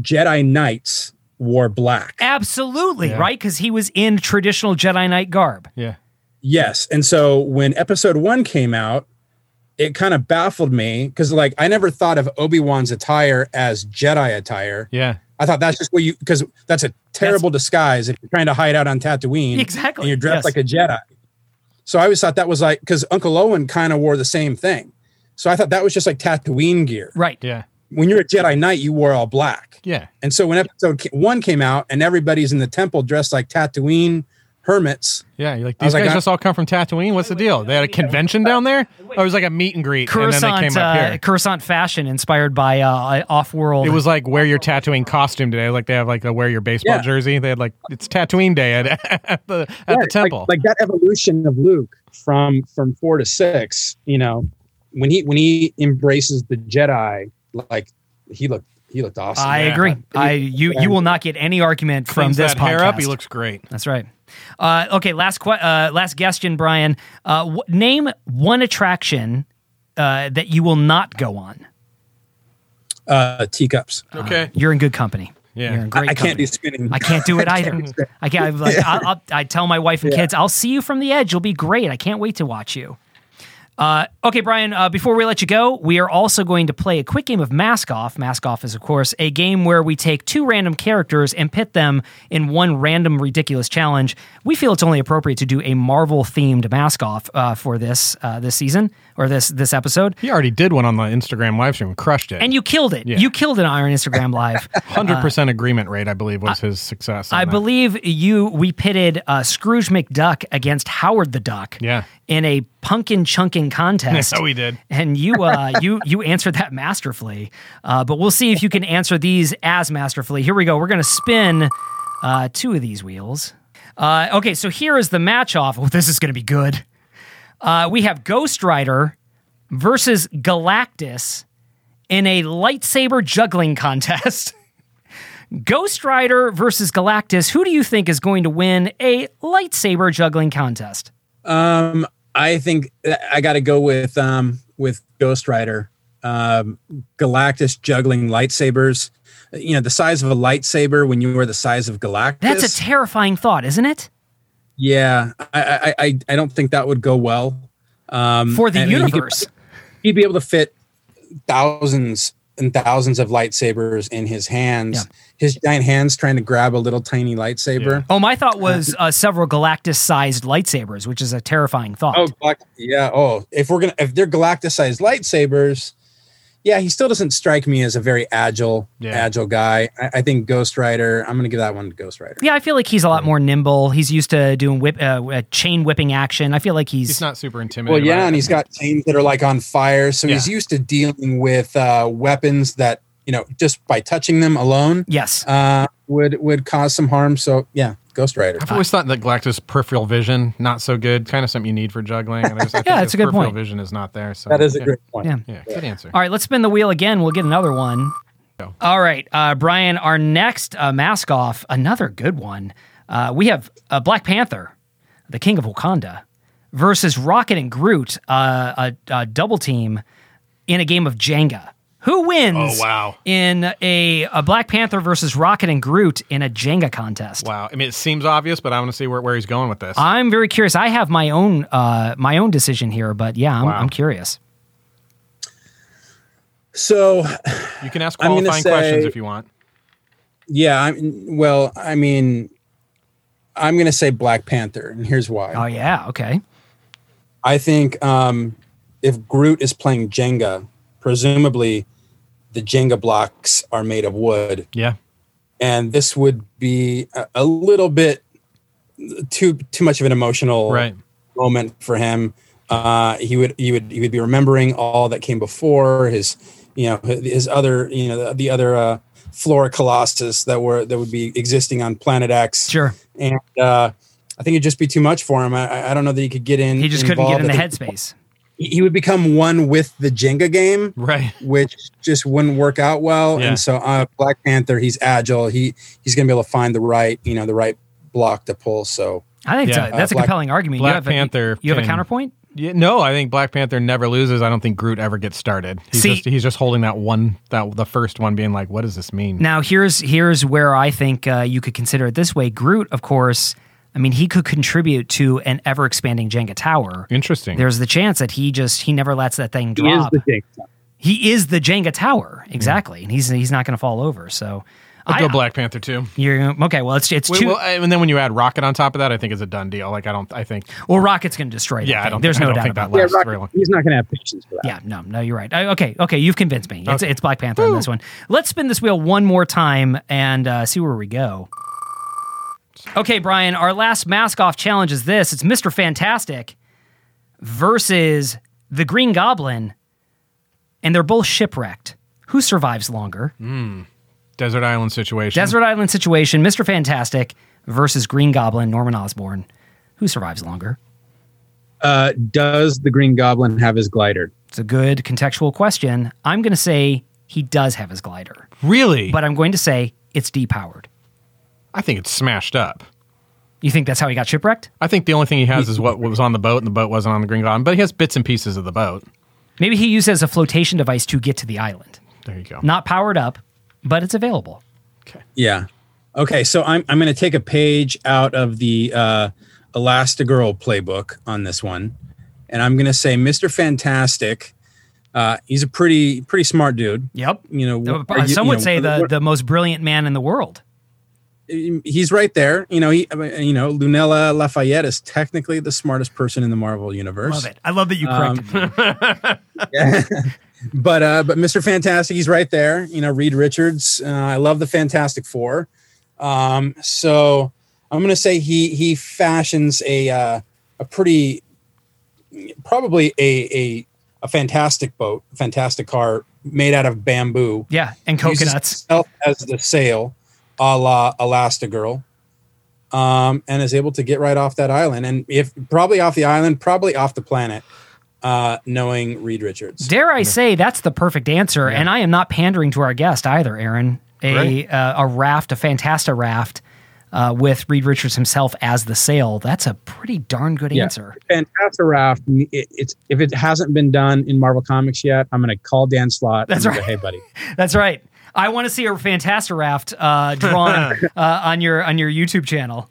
Jedi Knights wore black. Absolutely, Yeah. right? Because he was in traditional Jedi Knight garb. yeah. Yes. And so when episode one came out, it kind of baffled me because, like, I never thought of Obi Wan's attire as Jedi attire. Yeah. I thought that's just what you, because that's a terrible disguise if you're trying to hide out on Tatooine. Exactly, And you're dressed yes. like a Jedi. So I always thought that was like, because Uncle Owen kind of wore the same thing. So I thought that was just like Tatooine gear. Right. Yeah. When you're a Jedi Knight, you wore all black. Yeah. And so when episode one came out and everybody's in the temple dressed like Tatooine hermits, Yeah. You're like, these guys I- just all come from Tatooine. What's the deal? They had a convention down there? Or it was like a meet and greet. And then they Coruscant, came up uh. Coruscant fashion inspired by uh, off-world. It was like wear your Tatooine costume today. Like they have like a wear your baseball Yeah. jersey. They had like it's Tatooine day at, (laughs) at the at the Right, like- temple. Like, that evolution of Luke from from four to six, you know, when he when he embraces the Jedi, like he looked he looked awesome. I Yeah. agree. I you you will not get any argument from this that hair up. He looks great. That's right. Uh, okay, last que- uh, last question, Brian. Uh, w- name one attraction uh, that you will not go on. Uh, teacups. Okay. You're in good company. Yeah. You're in I, great I can't company. do spinning. I can't do it either. (laughs) I can't. I'm Like, I'll, (laughs) I'll, I tell my wife and kids, I'll see you from the edge. You'll be great. I can't wait to watch you. Uh, okay, Brian, uh, before we let you go, we are also going to play a quick game of Mascoff. Mask Off is, of course, a game where we take two random characters and pit them in one random ridiculous challenge. We feel it's only appropriate to do a Marvel themed Mascoff uh, for this uh, this season or this this episode. He already did one on the Instagram live stream. Crushed it. And you killed it. Yeah. You killed it on our Instagram Live. (laughs) Hundred percent agreement rate, I believe, was his success. I that. believe you. We pitted uh, Scrooge McDuck against Howard the Duck. Yeah. In a pumpkin chunking contest. (laughs) Yeah, we did. And you, uh, (laughs) you, you answered that masterfully. Uh, but we'll see if you can answer these as masterfully. Here we go. We're going to spin uh, two of these wheels. Uh, okay, so here is the match off. Oh, this is going to be good. Uh, we have Ghost Rider versus Galactus in a lightsaber juggling contest. (laughs) Ghost Rider versus Galactus. Who do you think is going to win a lightsaber juggling contest? Um, I think I got to go with um with Ghost Rider. Um, Galactus juggling lightsabers. You know, the size of a lightsaber when you were the size of Galactus. That's a terrifying thought, isn't it? Yeah, I, I I I don't think that would go well. Um, For the I mean, he could- universe. he'd be able to fit thousands and thousands of lightsabers in his hands. Yeah. His giant hands trying to grab a little tiny lightsaber. Oh, my thought was uh, several Galactus-sized lightsabers, which is a terrifying thought. Oh, yeah. Oh, if we're gonna if they're Galactus-sized lightsabers, yeah, he still doesn't strike me as a very agile, Yeah. agile guy. I, I think Ghost Rider. I'm gonna give that one to Ghost Rider. Yeah, I feel like he's a lot more nimble. He's used to doing whip, uh, uh, chain whipping action. I feel like he's, He's not super intimidating. Well, intimidating. yeah, and he's got chains that are like on fire, so he's used to dealing with uh, weapons that you know just by touching them alone yes. uh, would would cause some harm. So yeah, Ghost Rider. I've always thought that Galactus' peripheral vision not so good. Kind of something you need for juggling. And I just, (laughs) I think Yeah, his it's a good peripheral point. vision is not there. So That is a yeah. great point. Yeah. Yeah, good answer. All right, let's spin the wheel again. We'll get another one. Go. All right, uh, Brian, our next uh, mask off, another good one. Uh, we have uh, Black Panther the King of Wakanda, versus Rocket and Groot, uh, a, a double team in a game of Jenga. Who wins? Oh, wow. In a, a Black Panther versus Rocket and Groot in a Jenga contest. Wow. I mean, it seems obvious, but I want to see where, where he's going with this. I'm very curious. I have my own uh, my own decision here, but yeah, I'm, Wow. I'm curious. So, you can ask I'm gonna qualifying questions if you want. yeah, I'm well. I mean, I'm going to say Black Panther, and here's why. Oh yeah, okay. I think um, if Groot is playing Jenga, presumably the Jenga blocks are made of wood, Yeah. and this would be a, a little bit too too much of an emotional Right. moment for him. Uh, he would he would he would be remembering all that came before his you know his other you know the, the other uh, flora colossus that were that would be existing on planet X. Sure. and uh, I think it'd just be too much for him. I- I, don't know that he could get in. He just couldn't get in the think headspace. He he would become one with the Jenga game, Right. which just wouldn't work out well. Yeah. And so, uh, Black Panther, he's agile. He he's going to be able to find the right you know the right block to pull. So I think Yeah. it's a, that's a Black- compelling argument. Black you have a- Panther you have a counterpoint? Yeah, no, I think Black Panther never loses. I don't think Groot ever gets started. He's See- just he's just holding that one that the first one being like, what does this mean? Now here's here's where I think uh, you could consider it this way. Groot, of course, I mean he could contribute to an ever expanding Jenga tower. Interesting. There's the chance that he just he never lets that thing he is drop. the Jenga. he is the Jenga tower exactly, and he's he's not going to fall over. So I'll I- go Black Panther too. You're okay. Well, it's it's Wait, two. well, and then when you add Rocket on top of that, I think it's a done deal. Like I don't, I think, well, Rocket's going to destroy. That yeah, I don't. There's I no don't doubt think about that that. lasts Yeah, very long. Rocket, he's not going to have patience for that. Yeah, no, no, you're right. I, okay, okay, you've convinced me. It's, it's Black Panther on this one. Let's spin this wheel one more time and uh, see where we go. Okay, Brian, our last mask off challenge is this it's Mr. Fantastic versus the Green Goblin, and they're both shipwrecked. Who survives longer? Desert Island situation. Desert Island situation, Mr. Fantastic versus Green Goblin, Norman Osborn. Who survives longer? Uh, does the Green Goblin have his glider? It's a good contextual question. I'm going to say he does have his glider, Really? but I'm going to say it's depowered. I think it's smashed up. You think that's how he got shipwrecked? I think the only thing he has is what was on the boat, and the boat wasn't on the Green Goblin. But he has bits and pieces of the boat. Maybe he used it as a flotation device to get to the island. There you go. Not powered up, but it's available. Okay. Yeah. Okay, so I'm I'm going to take a page out of the uh, Elastigirl playbook on this one, and I'm going to say Mr. Fantastic. Uh, he's a pretty pretty smart dude. Yep. You know, are you- Some you would know, say the, what- the most brilliant man in the world. He's right there. You know, he you know Lunella Lafayette is technically the smartest person in the Marvel universe. Love it. I love that you Um, corrected me. (laughs) but uh, but Mr. Fantastic, he's right there. You know, Reed Richards. Uh, I love the Fantastic Four. Um, so I'm going to say he he fashions a uh, a pretty probably a a a fantastic boat, fantastic car made out of bamboo. Yeah, and coconuts. as the sail, a la Elastigirl. Um, and is able to get right off that island, and if probably off the island, probably off the planet, uh, knowing Reed Richards. Dare I say that's the perfect answer, and I am not pandering to our guest either, Aaron. A Right. uh, a raft, a Fantasta raft, uh, with Reed Richards himself as the sail. That's a pretty darn good Yeah. answer. Fantastic Raft. It, it's if it hasn't been done in Marvel Comics yet, I'm going to call Dan Slott. That's and right. Go, hey, buddy. (laughs) That's right. I want to see a Fantastaraft uh, drawn (laughs) uh, on your on your YouTube channel.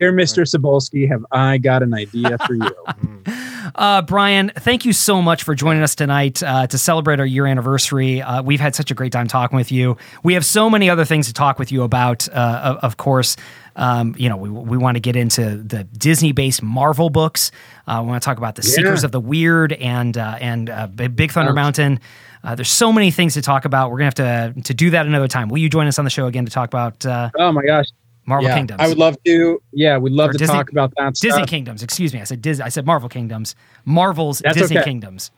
Dear Mr. Sobolski, have I got an idea for you? (laughs) Uh, Brian, thank you so much for joining us tonight uh, to celebrate our year anniversary. Uh, we've had such a great time talking with you. We have so many other things to talk with you about, uh, of, of course. Um, you know, we, we want to get into the Disney based Marvel books. Uh, we want to talk about the Seekers of the Weird and uh, and uh, Big Big Thunder Mountain. Uh, there's so many things to talk about. We're going to have to, to do that another time. Will you join us on the show again to talk about uh, oh my gosh. Marvel yeah, Kingdoms? I would love to. Yeah, we'd love Or to Disney- talk about that. Disney stuff. Kingdoms. Excuse me. I said Dis- I said Marvel Kingdoms. Marvel's That's Disney okay. Kingdoms.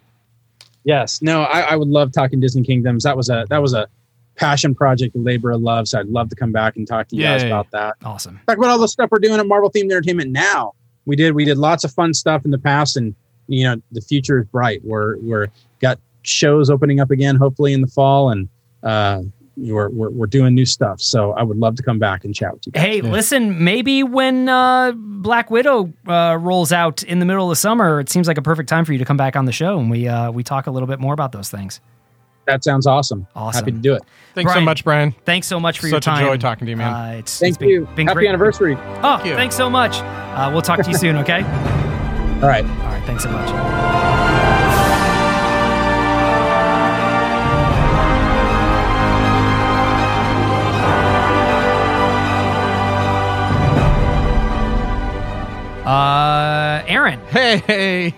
Yes. No, I, I would love talking Disney Kingdoms. That was a that was a passion project, a labor of love. So I'd love to come back and talk to you guys about that. Awesome. talk about all the stuff we're doing at Marvel themed entertainment now. We did we did lots of fun stuff in the past, and you know the future is bright. We're we're got shows opening up again, hopefully in the fall, and uh, You're we're, we're doing new stuff, so I would love to come back and chat with you. Guys. Hey, listen, maybe when uh, Black Widow uh, rolls out in the middle of the summer, it seems like a perfect time for you to come back on the show and we uh, we talk a little bit more about those things. That sounds awesome. Awesome. Happy to do it. Thanks so much, Brian. Thanks so much for your Such a time. joy talking to you, man. Uh, it's, Thank it's been, you. Been Happy great. anniversary. Oh, you. thanks so much. Uh, we'll talk to you soon. Okay. (laughs) All right. All right. Thanks so much. Uh, Aaron, Hey,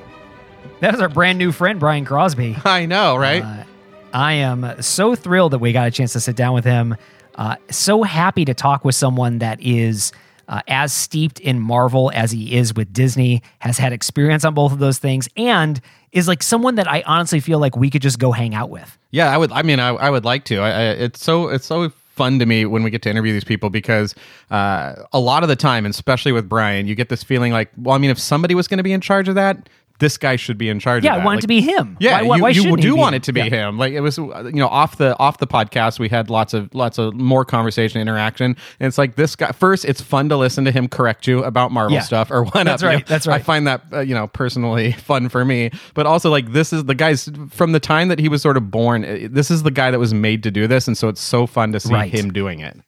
that is our brand new friend, Brian Crosby. I know, right? Uh, I am so thrilled that we got a chance to sit down with him. Uh, so happy to talk with someone that is uh, as steeped in Marvel as he is with Disney, has had experience on both of those things, and is like someone that I honestly feel like we could just go hang out with. Yeah, I would. I mean, I, I would like to. I, I, it's so it's so fun to me when we get to interview these people because uh, a lot of the time, especially with Brian, you get this feeling like, well, I mean, if somebody was going to be in charge of that, this guy should be in charge. Yeah, of I want Like, it to be him. Yeah, why, why, you, why you do want him? it to be Yeah. him. Like it was, you know, off the off the podcast, we had lots of lots of more conversation interaction. And it's like this guy. First, it's fun to listen to him correct you about Marvel Yeah. stuff or one That's up you. right, that's right. I find that uh, you know personally (laughs) fun for me. But also like this is the guys from the time that he was sort of born. uh, This is the guy that was made to do this, and so it's so fun to see Right. him doing it.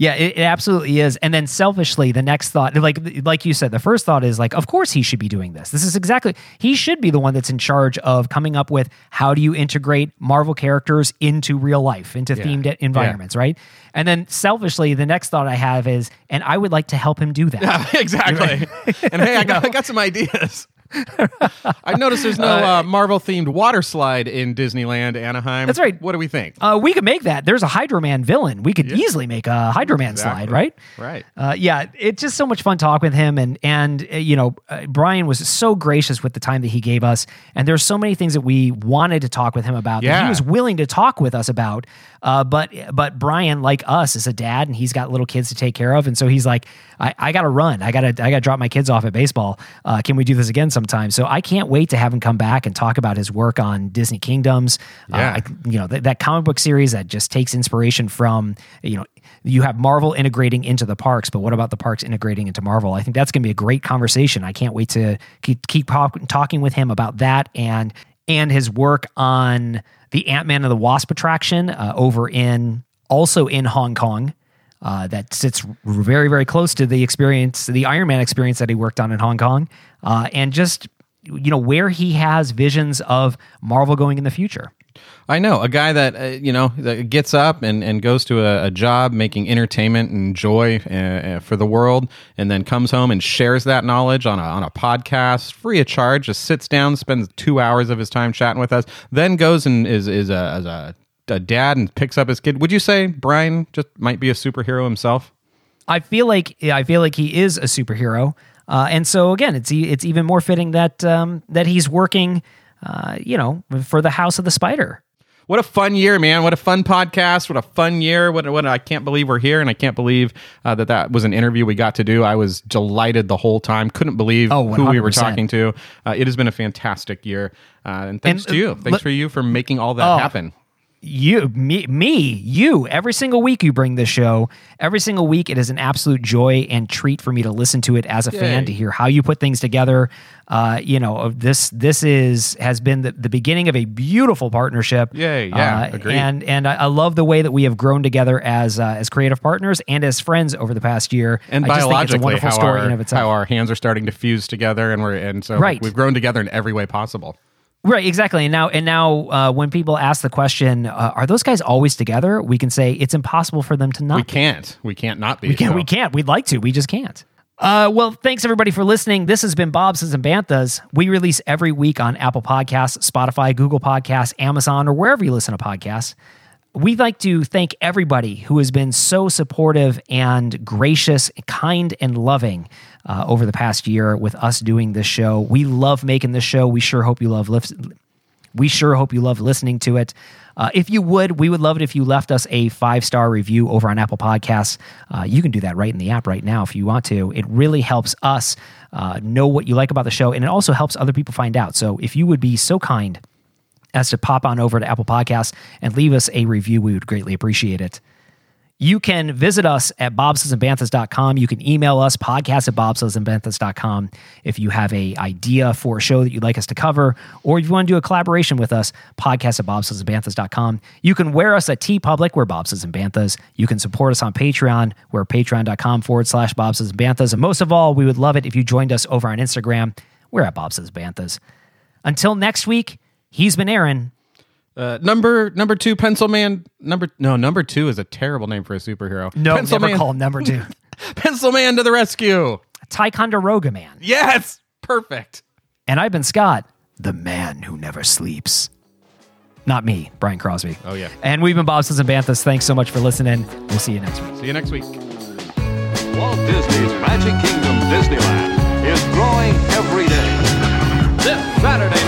Yeah, it, it absolutely is. And then selfishly, the next thought, like like you said, the first thought is like, of course he should be doing this. This is exactly he should be the one that's in charge of coming up with how do you integrate Marvel characters into real life, into themed environments, right? And then selfishly, the next thought I have is, and I would like to help him do that. Yeah, (laughs) exactly. (laughs) and hey, I got, I got some ideas. I've noticed there's no uh, Marvel themed water slide in Disneyland Anaheim. That's right. What do we think? Uh, we could make that. There's a Hydro Man villain. We could easily make a Hydro Man slide, right? Right. Uh, yeah, it's just so much fun talking with him, and and uh, you know, uh, Brian was so gracious with the time that he gave us, and there's so many things that we wanted to talk with him about that he was willing to talk with us about. Uh, but but Brian, like us, is a dad, and he's got little kids to take care of, and so he's like, I, I got to run, I got to I got to drop my kids off at baseball. Uh, can we do this again sometime? So I can't wait to have him come back and talk about his work on Disney Kingdoms. Yeah. Uh, I, you know th- that comic book series that just takes inspiration from you know you have Marvel integrating into the parks, but what about the parks integrating into Marvel? I think that's going to be a great conversation. I can't wait to keep keep talking with him about that and and his work on the Ant Man and the Wasp attraction uh, over in also in Hong Kong. Uh, that sits very very close to the experience, the Iron Man experience that he worked on in Hong Kong, uh, and just you know where he has visions of Marvel going in the future. I know a guy that uh, you know that gets up and, and goes to a, a job making entertainment and joy uh, uh, for the world, and then comes home and shares that knowledge on a on a podcast free of charge. Just sits down, spends two hours of his time chatting with us, then goes and is is a, a, a dad and picks up his kid. Would you say Brian just might be a superhero himself? I feel like I feel like he is a superhero, uh, and so again, it's it's even more fitting that um, that he's working, uh, you know, for the House of the Spider. What a fun year, man! What a fun podcast! What a fun year! What what I can't believe we're here, and I can't believe uh, that that was an interview we got to do. I was delighted the whole time. Couldn't believe Oh, who we were talking to. Uh, it has been a fantastic year, uh, and thanks And, to you. uh, Thanks let- for you for making all that Oh. happen. You, me, me, you. Every single week you bring this show. Every single week it is an absolute joy and treat for me to listen to it as a fan to hear how you put things together. Uh, you know, this this is has been the, the beginning of a beautiful partnership. Yay, yeah, uh, agreed. And and I, I love the way that we have grown together as uh, as creative partners and as friends over the past year. And I just think it's a biologically, wonderful how story our, in of itself. how our hands are starting to fuse together, and we're and so Right. we've grown together in every way possible. Right, exactly. And now, and now, uh, when people ask the question, uh, "Are those guys always together?" We can say it's impossible for them to not. We can't. We can't not be. We can't. We can't. We'd like to. We just can't. Uh, well, thanks everybody for listening. This has been Bob's and Banthas. We release every week on Apple Podcasts, Spotify, Google Podcasts, Amazon, or wherever you listen to podcasts. We'd like to thank everybody who has been so supportive and gracious, kind, and loving uh, over the past year with us doing this show. We love making this show. We sure hope you love we sure hope you love listening to it. Uh, if you would, we would love it if you left us a five star review over on Apple Podcasts. Uh, you can do that right in the app right now if you want to. It really helps us uh, know what you like about the show, and it also helps other people find out. So if you would be so kind as to pop on over to Apple Podcasts and leave us a review. We would greatly appreciate it. You can visit us at bobsesandbanthas.com. You can email us, podcast at bobsesandbanthas.com, if you have a idea for a show that you'd like us to cover, or if you want to do a collaboration with us, podcast at bobsesandbanthas.com. You can wear us at TeePublic, we're Bobses and Banthas. You can support us on Patreon, we're patreon.com forward slash Bobses and Banthas. And most of all, we would love it if you joined us over on Instagram. We're at Bobses Banthas. Until next week, he's been Aaron. Uh, number number two, Pencil Man. Number no, number two is a terrible name for a superhero. No, Pencil never Man, call him number two. (laughs) Pencil Man to the rescue. Ticonderoga Man. Yes, perfect. And I've been Scott, the man who never sleeps. Not me, Brian Crosby. Oh, yeah. And we've been Bobsons and Banthas. Thanks so much for listening. We'll see you next week. See you next week. Walt Disney's Magic Kingdom Disneyland is growing every day. This Saturday